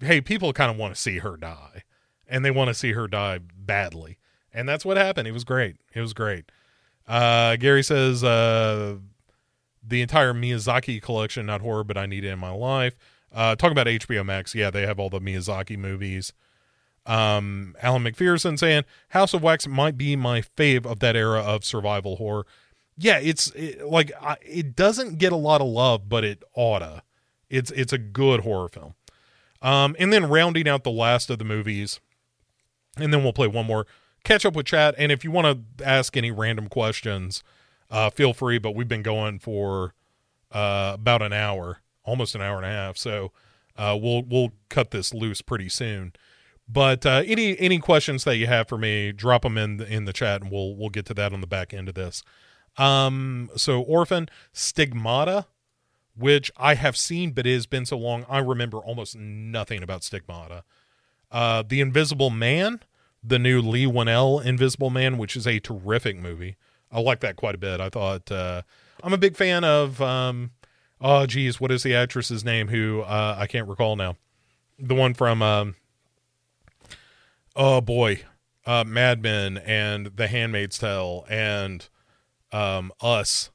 hey, people kind of want to see her die, and they want to see her die badly, and that's what happened. It was great. It was great. Uh, Gary says uh, the entire Miyazaki collection, not horror, but I need it in my life. Uh, talking about HBO Max, yeah, they have all the Miyazaki movies. Um, Alan McPherson saying House of Wax might be my fave of that era of survival horror. Yeah, it's it, like I, it doesn't get a lot of love, but it oughta. It's it's a good horror film. Um, and then rounding out the last of the movies, and then we'll play one more. Catch up with chat, and if you want to ask any random questions, uh, feel free. But we've been going for uh, about an hour, almost an hour and a half. So uh, we'll we'll cut this loose pretty soon. But uh, any any questions that you have for me, drop them in the, in the chat, and we'll we'll get to that on the back end of this. Um, so Orphan Stigmata, which I have seen, but it has been so long, I remember almost nothing about Stigmata. Uh, the Invisible Man, the new Leigh Whannell Invisible Man, which is a terrific movie. I like that quite a bit. I thought uh, I'm a big fan of. Um, oh, geez, what is the actress's name? Who uh, I can't recall now. The one from. Um, oh boy, uh, Mad Men and The Handmaid's Tale and um, Us,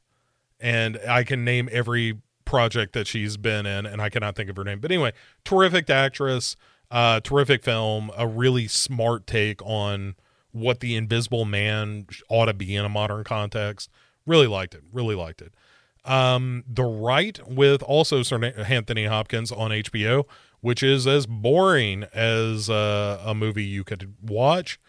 and I can name every project that she's been in, and I cannot think of her name. But anyway, terrific actress, uh, terrific film, a really smart take on what the Invisible Man ought to be in a modern context. Really liked it. Really liked it. Um, the Rite with also Sir Anthony Hopkins on HBO, which is as boring as uh, a movie you could watch.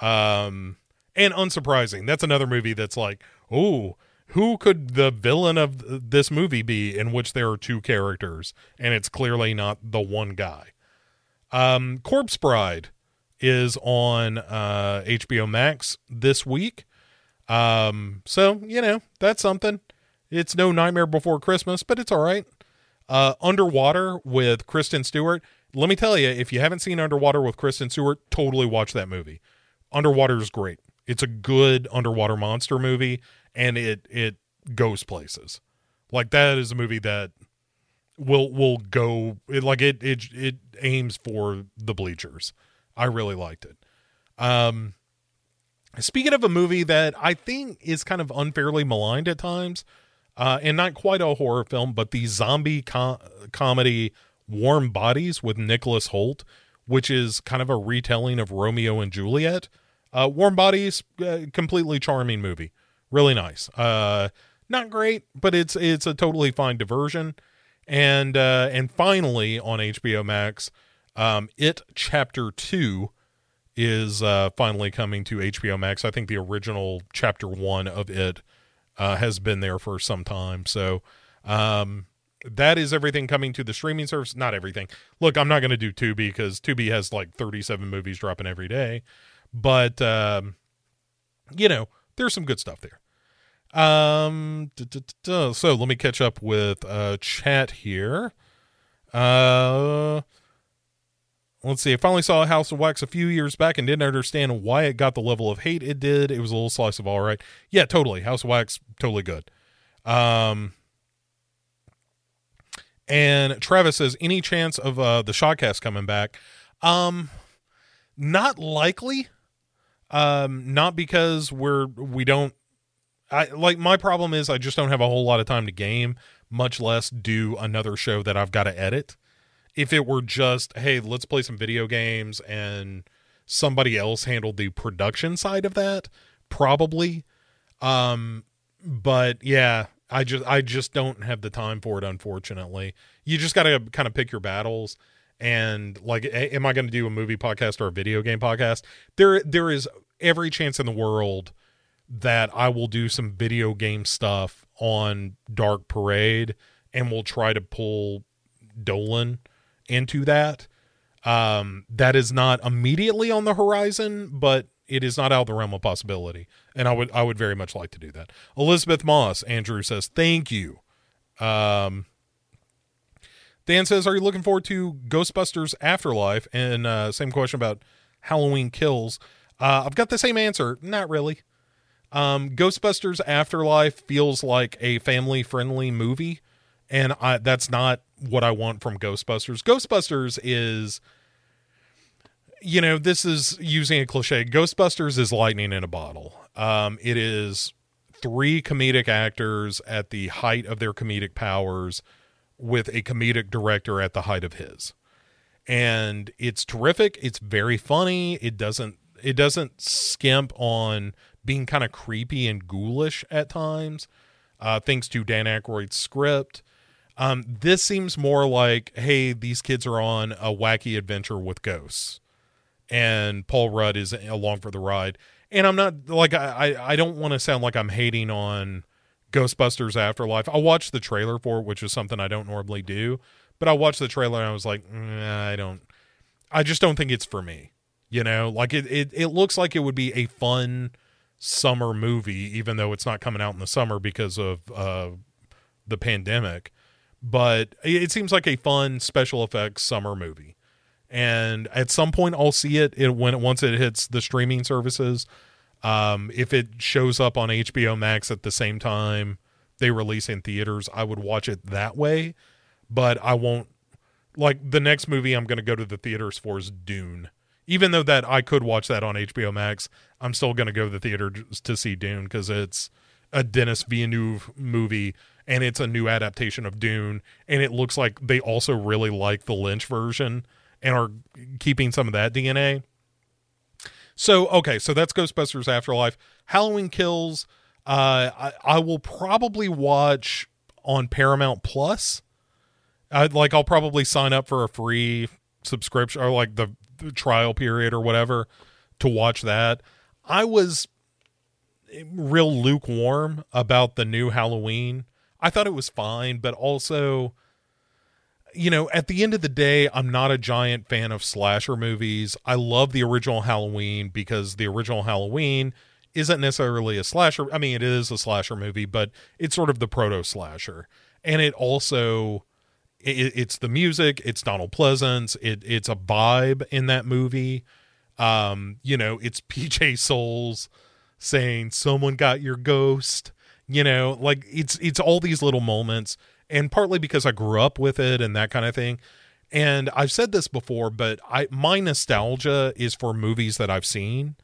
Um, and unsurprising. That's another movie that's like, oh, who could the villain of this movie be in which there are two characters and it's clearly not the one guy? Um, Corpse Bride is on uh, HBO Max this week. Um, so, you know, that's something. It's no Nightmare Before Christmas, but it's all right. Uh, Underwater with Kristen Stewart. Let me tell you, if you haven't seen Underwater with Kristen Stewart, totally watch that movie. Underwater is great. It's a good underwater monster movie, and it it goes places. Like that is a movie that will will go it, like it it it aims for the bleachers. I really liked it. Um speaking of a movie that I think is kind of unfairly maligned at times, uh and not quite a horror film, but the zombie com- comedy Warm Bodies with Nicholas Hoult, which is kind of a retelling of Romeo and Juliet. Uh, Warm Bodies, uh, completely charming movie, really nice. Uh, not great, but it's it's a totally fine diversion. And uh, and finally on HBO Max, um, It Chapter Two is uh, finally coming to HBO Max. I think the original Chapter One of It uh, has been there for some time. So um, that is everything coming to the streaming service. Not everything. Look, I'm not going to do Tubi because Tubi has like 37 movies dropping every day but um, you know, there's some good stuff there. Um, so let me catch up with uh, chat here. Uh, let's see. I finally saw House of Wax a few years back and didn't understand why it got the level of hate it did. It was a little slice of all right. Yeah, totally. House of Wax, totally good. Um, and Travis says, any chance of uh, the Shotcast coming back? Um, not likely. Um, not because we're we don't. I like my problem is I just don't have a whole lot of time to game, much less do another show that I've got to edit. If it were just hey, let's play some video games and somebody else handled the production side of that, probably. Um, but yeah, I just I just don't have the time for it. Unfortunately, you just got to kind of pick your battles and like am i going to do a movie podcast or a video game podcast there there is every chance in the world that i will do some video game stuff on dark parade and we'll try to pull dolan into that um that is not immediately on the horizon but it is not out of the realm of possibility and i would i would very much like to do that elisabeth moss andrew says thank you um Dan says, "Are you looking forward to Ghostbusters Afterlife?" And uh, same question about Halloween Kills. Uh, I've got the same answer. Not really. Um, Ghostbusters Afterlife feels like a family friendly movie, and I, that's not what I want from Ghostbusters. Ghostbusters is, you know, this is using a cliche. Ghostbusters is lightning in a bottle. Um, it is three comedic actors at the height of their comedic powers with a comedic director at the height of his. And it's terrific. It's very funny. It doesn't it doesn't skimp on being kind of creepy and ghoulish at times, uh, thanks to Dan Aykroyd's script. Um, this seems more like, hey, these kids are on a wacky adventure with ghosts, and Paul Rudd is along for the ride. And I'm not like I I don't want to sound like I'm hating on Ghostbusters Afterlife. I watched the trailer for it, which is something I don't normally do, but I watched the trailer and I was like, I don't, I just don't think it's for me. You know, like it, it, it looks like it would be a fun summer movie, even though it's not coming out in the summer because of uh, the pandemic. But it seems like a fun special effects summer movie. And at some point, I'll see it, it when once it hits the streaming services. Um, if it shows up on HBO Max at the same time they release in theaters, I would watch it that way. But I won't like the next movie I'm going to go to the theaters for is Dune even though that I could watch that on HBO Max, I'm still going to go to the theater to see Dune because it's a Denis Villeneuve movie and it's a new adaptation of Dune, and it looks like they also really like the Lynch version and are keeping some of that DNA. So okay, so that's Ghostbusters Afterlife. Halloween Kills. Uh, I, I will probably watch on Paramount Plus. I'd like I'll probably sign up for a free subscription or like the trial period or whatever to watch that. I was real lukewarm about the new Halloween. I thought it was fine, but also you know, at the end of the day, I'm not a giant fan of slasher movies. I love the original Halloween because the original Halloween isn't necessarily a slasher. I mean, it is a slasher movie, but it's sort of the proto slasher. And it also it, it's the music, it's Donald Pleasence, it it's a vibe in that movie. Um, you know, it's PJ Soles saying someone got your ghost, you know, like it's it's all these little moments and partly because I grew up with it and that kind of thing. And I've said this before, but I my nostalgia is for movies that I've seen.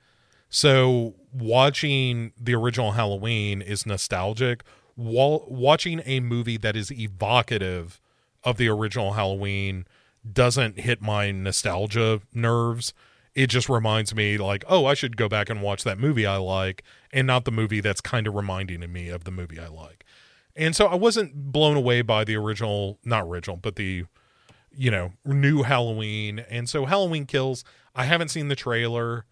So watching the original Halloween is nostalgic. Watching a movie that is evocative of the original Halloween doesn't hit my nostalgia nerves. It just reminds me like, oh, I should go back and watch that movie I like and not the movie that's kind of reminding me of the movie I like. And so I wasn't blown away by the original, not original, but the you know, new Halloween. And so Halloween Kills, I haven't seen the trailer.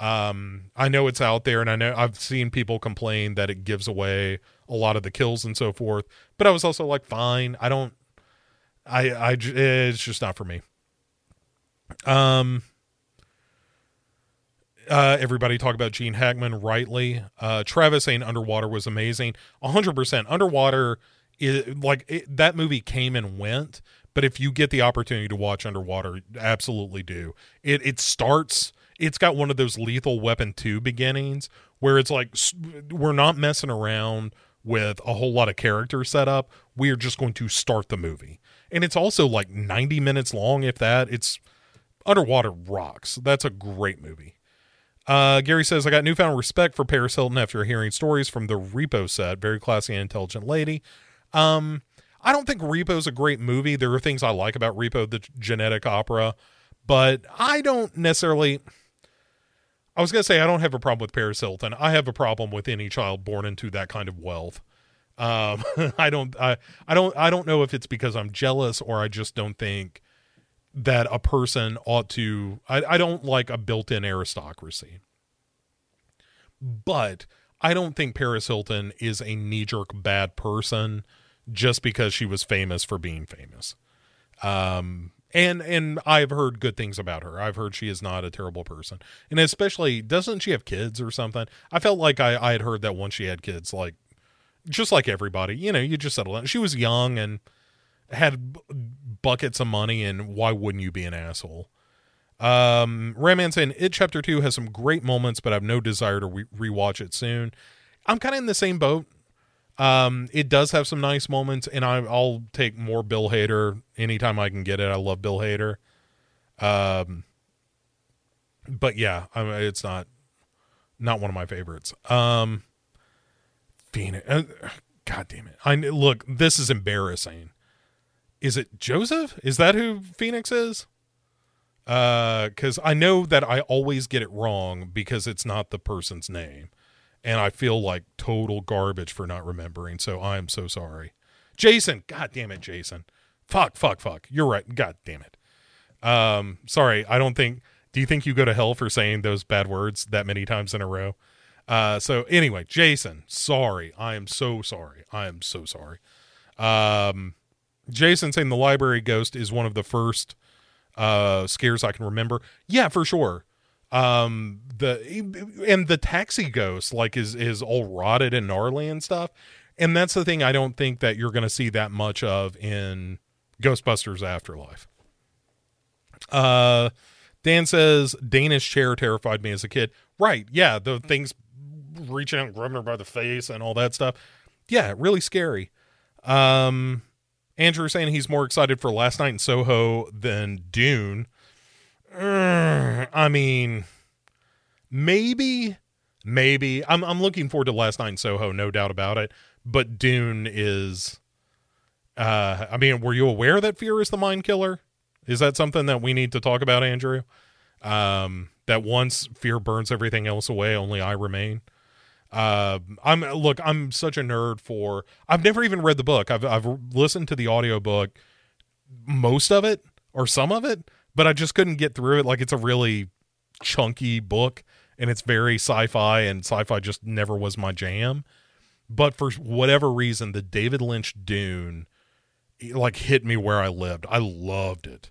Um, I know it's out there and I know I've seen people complain that it gives away a lot of the kills and so forth, but I was also like, fine. I don't I, I, it's just not for me. Um, uh, everybody talk about Gene Hackman rightly. Uh, Travis saying Underwater was amazing. 100%. Underwater is like it, that movie came and went, but if you get the opportunity to watch Underwater, absolutely do. It it starts it's got one of those Lethal Weapon 2 beginnings where it's like we're not messing around with a whole lot of character setup. We're just going to start the movie and it's also like 90 minutes long if that. It's underwater rocks. That's a great movie. Uh, gary says i got newfound respect for paris hilton after hearing stories from the repo set. Very classy and intelligent lady. Um, i don't think repo's a great movie. There are things i like about repo the genetic opera but i don't necessarily i was going to say i don't have a problem with paris hilton. I have a problem with any child born into that kind of wealth um, I don't, I, I don't, I don't know if it's because I'm jealous or I just don't think that a person ought to. I, I don't like a built-in aristocracy, but I don't think Paris Hilton is a knee-jerk bad person just because she was famous for being famous. Um, and and I've heard good things about her. I've heard she is not a terrible person, and especially doesn't she have kids or something? I felt like I I had heard that once she had kids, like just like everybody, you know, you just settle down. She was young and had buckets of money, and why wouldn't you be an asshole? Um, Raman saying it chapter two has some great moments, but I have no desire to re- rewatch it soon. I'm kind of in the same boat. Um, it does have some nice moments, and I, I'll take more Bill Hader anytime I can get it. I love Bill Hader. Um, but yeah, I mean, it's not not one of my favorites. Um, Phoenix. Uh, God damn it! I look. This is embarrassing. Is it Joseph? Is that who Phoenix is? Uh, because I know that I always get it wrong because it's not the person's name, and I feel like total garbage for not remembering. So I'm so sorry, Jason. God damn it, Jason. Fuck, fuck, fuck. You're right. God damn it. Um, sorry. I don't think. Do you think you go to hell for saying those bad words that many times in a row? Uh, so anyway, Jason, sorry. I am so sorry. I am so sorry. Um, Jason saying the library ghost is one of the first uh scares I can remember. Yeah, for sure. Um the and the taxi ghost like is is all rotted and gnarly and stuff. And that's the thing I don't think that you're going to see that much of in Ghostbusters Afterlife. Uh Dan says Dana's chair terrified me as a kid. Right. Yeah, the things reaching out and grabbing her by the face and all that stuff. Yeah, really scary. Um Andrew saying he's more excited for Last Night in Soho than Dune. I mean, maybe, maybe. I'm I'm looking forward to Last Night in Soho, no doubt about it. But Dune is. Uh, I mean, were you aware that fear is the mind killer? Is that something that we need to talk about, Andrew? Um, that once fear burns everything else away, only I remain. Uh, I'm look, I'm such a nerd for. I've never even read the book. I've I've listened to the audiobook, most of it or some of it, but I just couldn't get through it. Like it's a really chunky book, and it's very sci-fi, and sci-fi just never was my jam. But for whatever reason, the David Lynch Dune, like hit me where I lived. I loved it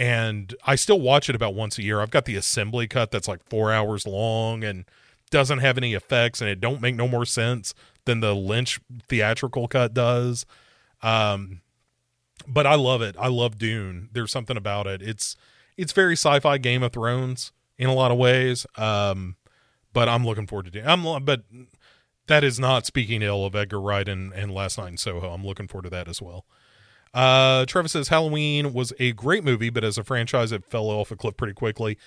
and I still watch it about once a year. I've got the assembly cut that's like four hours long and doesn't have any effects, and it don't make no more sense than the Lynch theatrical cut does. Um, but I love it. I love Dune. There's something about it. It's it's very sci-fi Game of Thrones in a lot of ways. Um, but I'm looking forward to Dune. I'm but that is not speaking ill of Edgar Wright and, and Last Night in Soho. I'm looking forward to that as well. Uh, Trevor says Halloween was a great movie, but as a franchise, it fell off a cliff pretty quickly.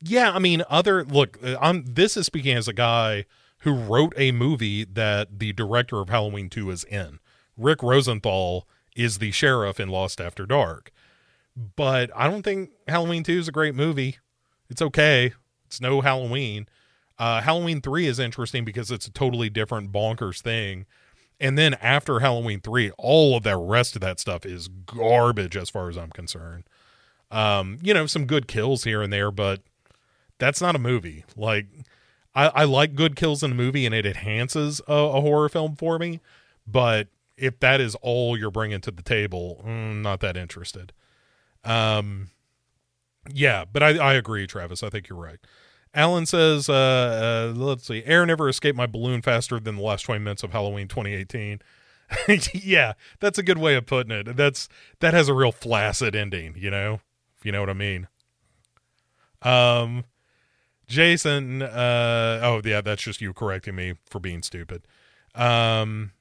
Yeah, I mean, other look, uh, I'm this is speaking as a guy who wrote a movie that the director of Halloween 2 is in. Rick Rosenthal is the sheriff in Lost After Dark. But I don't think Halloween 2 is a great movie. It's okay. It's no Halloween. Uh, Halloween 3 is interesting because it's a totally different bonkers thing and then after Halloween 3, all of that rest of that stuff is garbage as far as I'm concerned. Um, you know, some good kills here and there, but that's not a movie. Like, I, I like good kills in a movie and it enhances a, a, horror film for me. But if that is all you're bringing to the table, mm, not that interested. Um, yeah, but I, I agree, Travis. I think you're right. Alan says, uh, uh, let's see, air never escaped my balloon faster than the last 20 minutes of Halloween 2018. yeah, that's a good way of putting it. That's that has a real flaccid ending, you know, if you know what I mean. Um, Jason, uh, oh yeah, that's just you correcting me for being stupid. Um,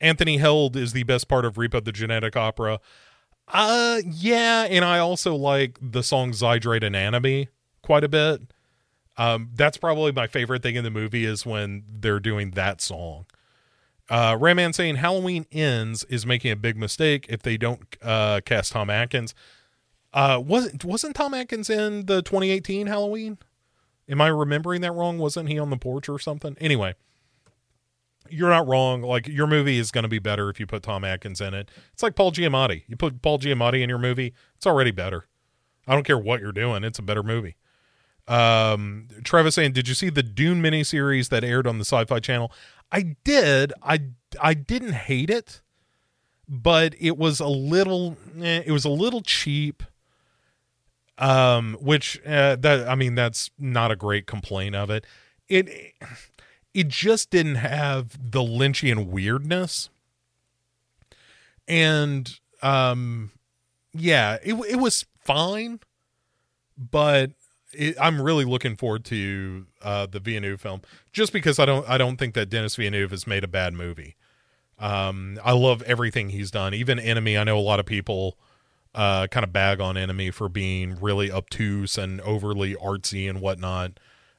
Anthony Head is the best part of Repo the Genetic Opera. Uh, yeah, and I also like the song Zydrate Anatomy quite a bit. Um, that's probably my favorite thing in the movie is when they're doing that song. Uh, saying Halloween Ends is making a big mistake if they don't uh, cast Tom Atkins. Uh, wasn't wasn't Tom Atkins in the 2018 Halloween? Am I remembering that wrong? Wasn't he on the porch or something? Anyway, you're not wrong. Like your movie is going to be better if you put Tom Atkins in it. It's like Paul Giamatti. You put Paul Giamatti in your movie, it's already better. I don't care what you're doing; it's a better movie. Um, Travis saying, "Did you see the Dune miniseries that aired on the Sci-Fi Channel?" I did. I I didn't hate it, but it was a little. Eh, it was a little cheap. Um, which uh, that I mean, that's not a great complaint of it. It it just didn't have the Lynchian weirdness, and um, yeah, it it was fine, but it, I'm really looking forward to uh, the Villeneuve film, just because I don't I don't think that Denis Villeneuve has made a bad movie. Um, I love everything he's done, even Enemy. I know a lot of people uh, kind of bag on Enemy for being really obtuse and overly artsy and whatnot.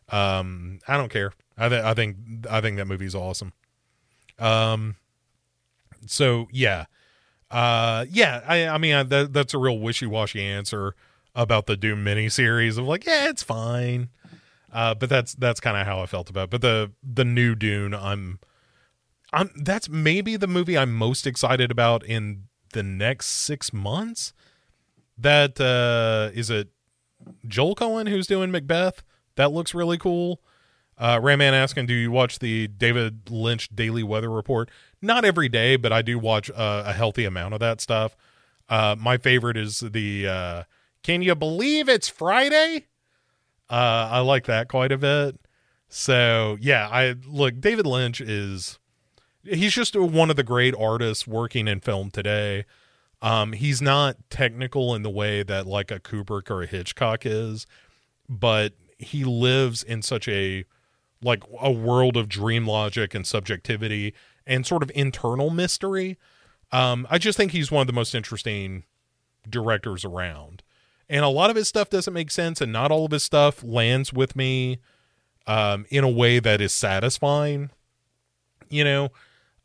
Um, I don't care. I, th- I think I think that movie's awesome. Um, so yeah, uh, yeah. I I mean I, that, that's a real wishy washy answer about the Dune miniseries of like, yeah, it's fine. Uh, but that's that's kind of how I felt about. It. But the the new Dune, I'm, I'm that's maybe the movie I'm most excited about in the next six months. That uh, is it. Joel Coen who's doing Macbeth. That looks really cool. Uh, Raman asking, do you watch the David Lynch Daily Weather Report? Not every day, but I do watch uh, a healthy amount of that stuff. Uh, my favorite is the uh, Can you believe it's Friday? Uh, I like that quite a bit. So yeah, I look. David Lynch is he's just one of the great artists working in film today. Um, he's not technical in the way that like a Kubrick or a Hitchcock is, but he lives in such a like a world of dream logic and subjectivity and sort of internal mystery. Um, I just think he's one of the most interesting directors around. And a lot of his stuff doesn't make sense, and not all of his stuff lands with me um, in a way that is satisfying. You know,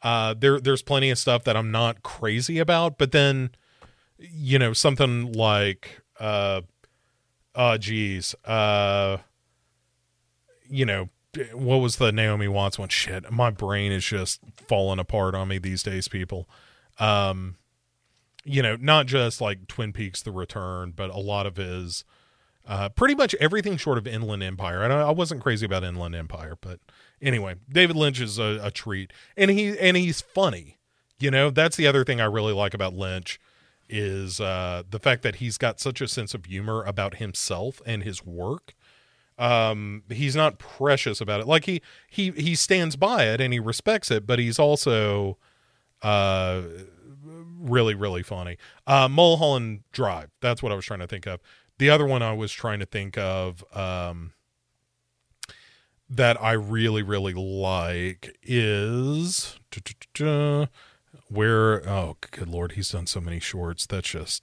uh, there there's plenty of stuff that I'm not crazy about, but then, you know, something like, uh, oh, geez, uh, you know, what was the Naomi Watts one? Shit, my brain is just falling apart on me these days, people. Um, you know, not just like Twin Peaks: The Return, but a lot of his, uh, pretty much everything short of Inland Empire. And I, I wasn't crazy about Inland Empire, but anyway, David Lynch is a, a treat, and he and he's funny. You know, that's the other thing I really like about Lynch is uh, the fact that he's got such a sense of humor about himself and his work. Um he's not precious about it. Like he he he stands by it and he respects it but he's also uh really really funny. Uh mulholland drive. That's what i was trying to think of. The other one i was trying to think of um that i really really like is where oh good lord he's done so many shorts that's just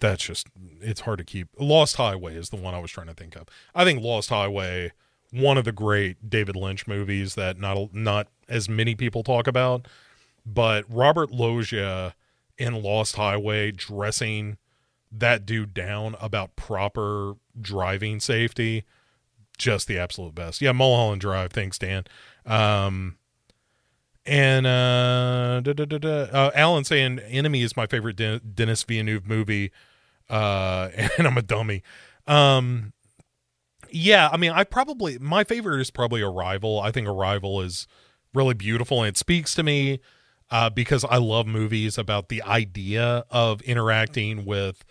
that's just it's hard to keep. Lost Highway is the one I was trying to think of. I think Lost Highway, one of the great David Lynch movies that not not as many people talk about, but Robert Loggia in Lost Highway dressing that dude down about proper driving safety, just the absolute best. Yeah, Mulholland Drive. Thanks, Dan. Um, and uh, da, da, da, uh, Alan saying Enemy is my favorite De- Denis Villeneuve movie. Uh, and I'm a dummy. Um, yeah, I mean, I probably my favorite is probably Arrival. I think Arrival is really beautiful and it speaks to me uh, because I love movies about the idea of interacting with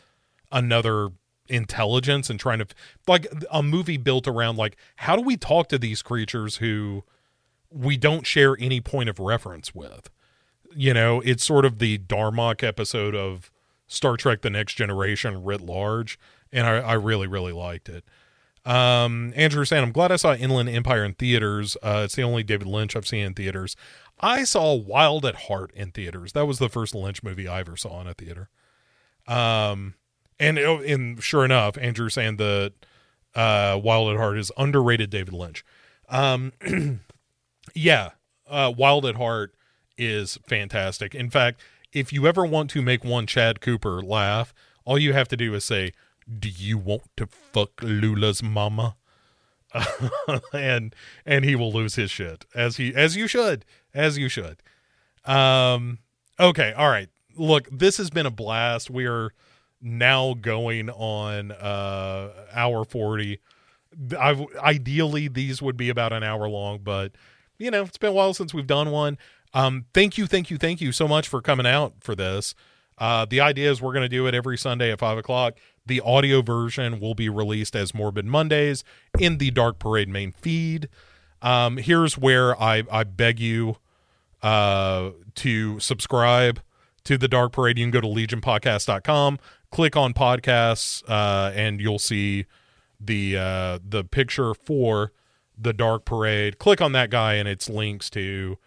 another intelligence and trying to like a movie built around like how do we talk to these creatures who we don't share any point of reference with. You know, it's sort of the Darmok episode of Star Trek: The Next Generation writ large, and I, I really really liked it. Um, Andrew saying, I'm glad I saw Inland Empire in theaters. Uh, it's the only David Lynch I've seen in theaters. I saw Wild at Heart in theaters. That was the first Lynch movie I ever saw in a theater. Um, and oh, and sure enough, Andrew saying that uh, Wild at Heart is underrated David Lynch. Um, yeah, uh, Wild at Heart is fantastic. In fact, if you ever want to make one Chad Cooper laugh, all you have to do is say, "Do you want to fuck Lula's mama?" and and he will lose his shit as he as you should as you should. Um. Okay. All right. Look, this has been a blast. We are now going on uh hour 40 I ideally these would be about an hour long but you know it's been a while since we've done one um, thank you, thank you, thank you so much for coming out for this. Uh, the idea is we're going to do it every Sunday at five o'clock. The audio version will be released as Morbid Mondays in the Dark Parade main feed. Um, here's where I, I beg you uh, to subscribe to the Dark Parade. You can go to legionpodcast.com, click on podcasts, uh, and you'll see the uh, the picture for the Dark Parade. Click on that guy, and it's links to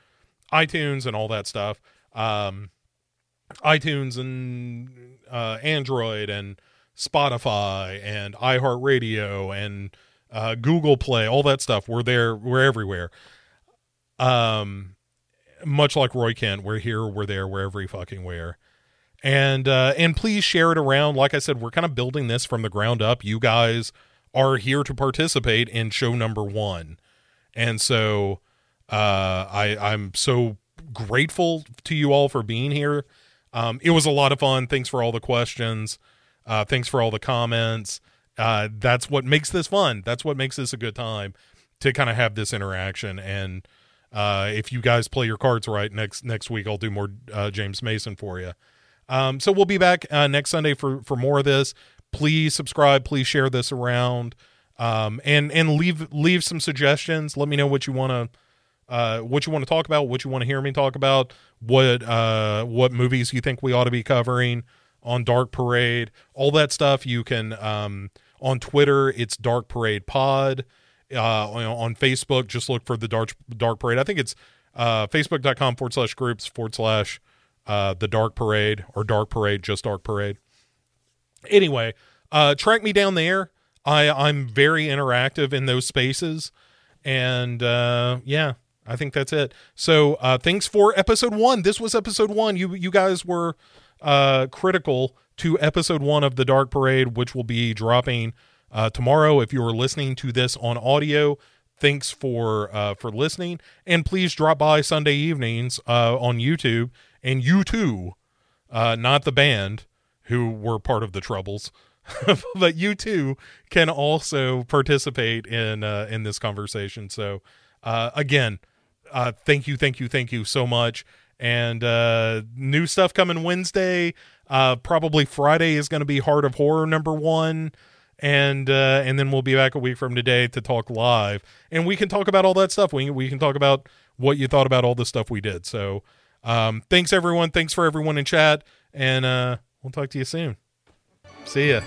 iTunes and all that stuff. Um, iTunes and uh, Android and Spotify and iHeartRadio and uh, Google Play, all that stuff. We're there. We're everywhere. Um, much like Roy Kent, we're here, we're there, we're every fucking where. And uh, and please share it around. Like I said, we're kind of building this from the ground up. You guys are here to participate in show number one, and so uh, I I'm so grateful to you all for being here. Um, it was a lot of fun. Thanks for all the questions. Uh, thanks for all the comments. Uh, that's what makes this fun. That's what makes this a good time to kind of have this interaction. And uh, if you guys play your cards right next next week, I'll do more uh, James Mason for you. Um, so we'll be back uh, next Sunday for for more of this. Please subscribe. Please share this around, um, and and leave leave some suggestions. Let me know what you want to uh, what you want to talk about, what you want to hear me talk about, what uh, what movies you think we ought to be covering on Dark Parade, all that stuff. You can um, on Twitter, it's Dark Parade Pod. Uh, on, Facebook, just look for the Dark Dark Parade. I think it's uh, facebook.com forward slash groups forward slash uh, the Dark Parade or Dark Parade, just Dark Parade. Anyway, uh, track me down there. I I'm very interactive in those spaces, and uh, yeah, I think that's it. So uh, thanks for episode one. This was episode one. You you guys were uh, critical to episode one of the Dark Parade, which will be dropping uh, tomorrow. If you are listening to this on audio, thanks for uh, for listening, and please drop by Sunday evenings uh, on YouTube and you too, uh, not the band who were part of the Troubles. but you too can also participate in uh, in this conversation. So uh, again, uh, thank you, thank you, thank you so much. And uh, new stuff coming Wednesday. Uh, probably Friday is going to be Heart of Horror number one, and uh, and then we'll be back a week from today to talk live, and we can talk about all that stuff. We we can talk about what you thought about all the stuff we did. So, um, thanks everyone. Thanks for everyone in chat, and uh, we'll talk to you soon. See ya.